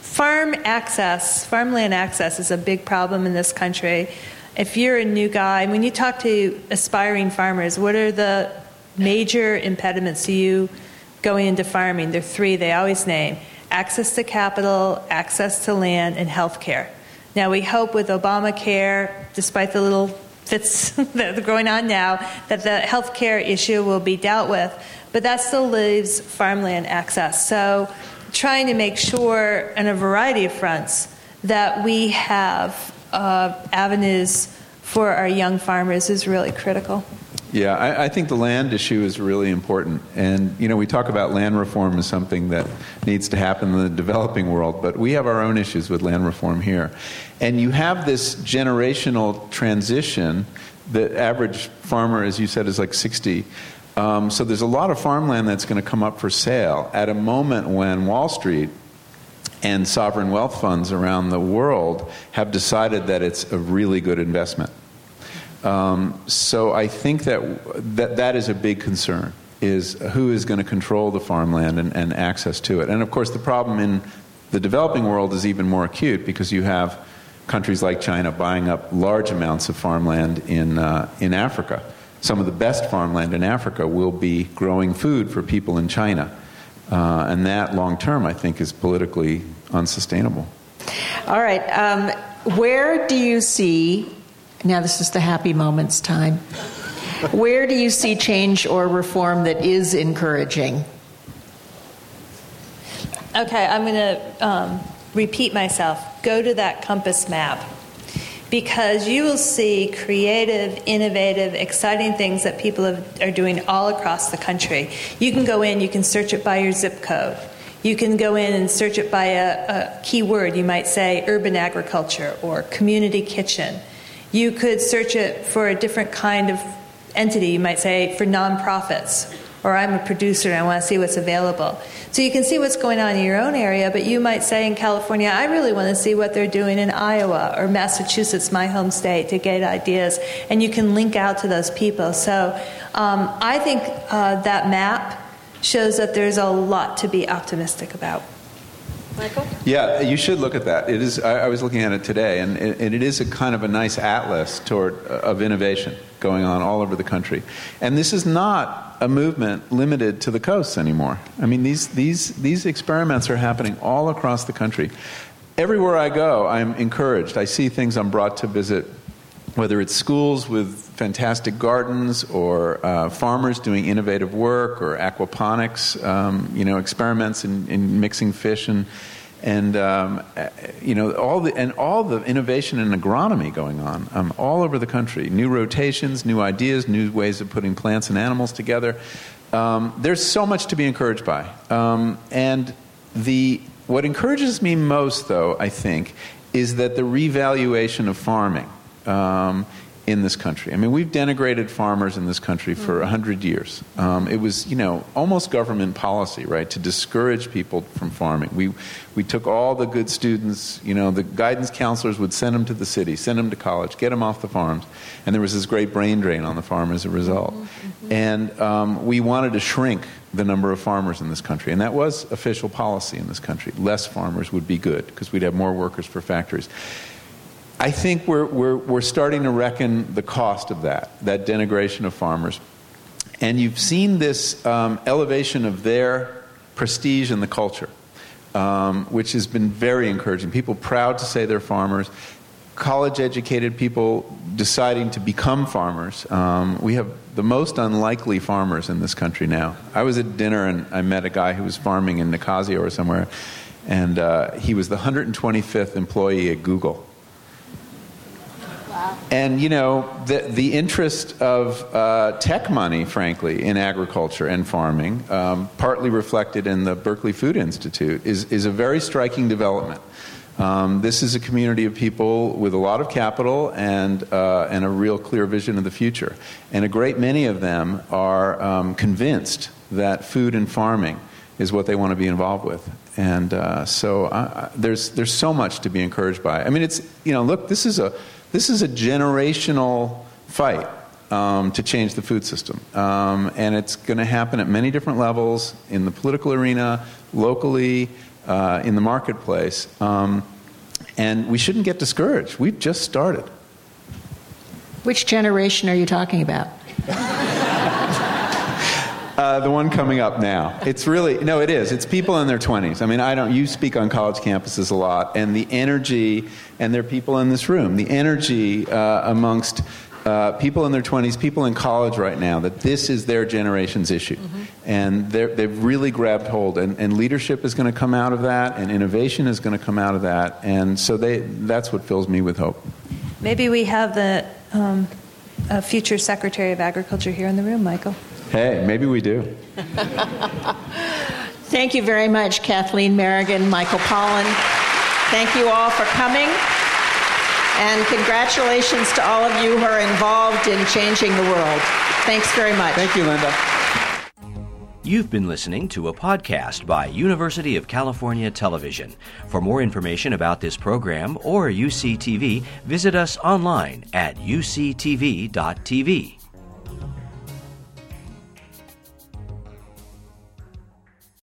farm access, farmland access is a big problem in this country if you're a new guy, when you talk to aspiring farmers, what are the major impediments to you going into farming? There are three they always name access to capital, access to land, and health care. Now, we hope with Obamacare, despite the little fits that are going on now, that the health care issue will be dealt with, but that still leaves farmland access. So, trying to make sure, on a variety of fronts, that we have uh, avenues for our young farmers is really critical. Yeah, I, I, think the land issue is really important. And, you know, we talk about land reform as something that needs to happen in the developing world, but we have our own issues with land reform here. And you have this generational transition. The average farmer, as you said, is like 60. Um, so there's a lot of farmland that's going to come up for sale at a moment when Wall Street and sovereign wealth funds around the world have decided that it's a really good investment. Um, so I think that, that that is a big concern is who is going to control the farmland and, and access to it. And of course, the problem in the developing world is even more acute because you have countries like China buying up large amounts of farmland in, uh, in Africa. Some of the best farmland in Africa will be growing food for people in China. Uh, and that long term, I think, is politically unsustainable. All right. Um, where do you see, now this is the happy moments time, where do you see change or reform that is encouraging? Okay, I'm going to um, repeat myself. Go to that compass map. Because you will see creative, innovative, exciting things that people have, are doing all across the country. You can go in, you can search it by your zip code. You can go in and search it by a, a keyword. You might say urban agriculture or community kitchen. You could search it for a different kind of entity. You might say for nonprofits or I'm a producer and I want to see what's available. So you can see what's going on in your own area, but you might say in California, I really want to see what they're doing in Iowa or Massachusetts, my home state, to get ideas. And you can link out to those people. So um, I think uh, that map shows that there's a lot to be optimistic about. Michael? Yeah, you should look at that. It is. I, I was looking at it today, and it, and it is a kind of a nice atlas toward uh, of innovation going on all over the country. And this is not a movement limited to the coasts anymore. I mean, these these these experiments are happening all across the country. Everywhere I go, I'm encouraged. I see things I'm brought to visit, whether it's schools with fantastic gardens or uh, farmers doing innovative work or aquaponics, um, you know, experiments in, in mixing fish and and um, you know all the and all the innovation in agronomy going on um, all over the country. New rotations, new ideas, new ways of putting plants and animals together. Um, there's so much to be encouraged by, um, and the what encourages me most, though, I think, is that the revaluation of farming um, in this country. I mean, we've denigrated farmers in this country for a hundred years. Um, it was, you know, almost government policy, right, to discourage people from farming. We we took all the good students, you know, the guidance counselors would send them to the city, send them to college, get them off the farms, and there was this great brain drain on the farm as a result. Mm-hmm. And um, we wanted to shrink the number of farmers in this country, and that was official policy in this country. Less farmers would be good because we'd have more workers for factories. I think we're, we're, we're starting to reckon the cost of that, that denigration of farmers. And you've seen this um, elevation of their prestige in the culture, um, which has been very encouraging. People proud to say they're farmers, college educated people deciding to become farmers. Um, we have the most unlikely farmers in this country now. I was at dinner and I met a guy who was farming in Nicasio or somewhere, and uh, he was the 125th employee at Google. And, you know, the, the interest of uh, tech money, frankly, in agriculture and farming, um, partly reflected in the Berkeley Food Institute, is, is a very striking development. Um, this is a community of people with a lot of capital and, uh, and a real clear vision of the future. And a great many of them are um, convinced that food and farming is what they want to be involved with. And uh, so uh, there's, there's so much to be encouraged by. I mean, it's, you know, look, this is a this is a generational fight um, to change the food system. Um, and it's going to happen at many different levels in the political arena, locally, uh, in the marketplace. Um, and we shouldn't get discouraged. We've just started. Which generation are you talking about? Uh, the one coming up now. It's really no, it is. It's people in their twenties. I mean, I don't. You speak on college campuses a lot, and the energy, and there are people in this room. The energy uh, amongst uh, people in their 20s, people in college right now, that this is their generation's issue. Mm-hmm. And they've really grabbed hold. And, and leadership is going to come out of that, and innovation is going to come out of that. And so they, that's what fills me with hope. Maybe we have the um, future Secretary of Agriculture here in the room, Michael. Hey, maybe we do. Thank you very much, Kathleen Merrigan, Michael Pollan. Thank you all for coming. And congratulations to all of you who are involved in changing the world. Thanks very much. Thank you, Linda. You've been listening to a podcast by University of California Television. For more information about this program or UCTV, visit us online at uctv.tv.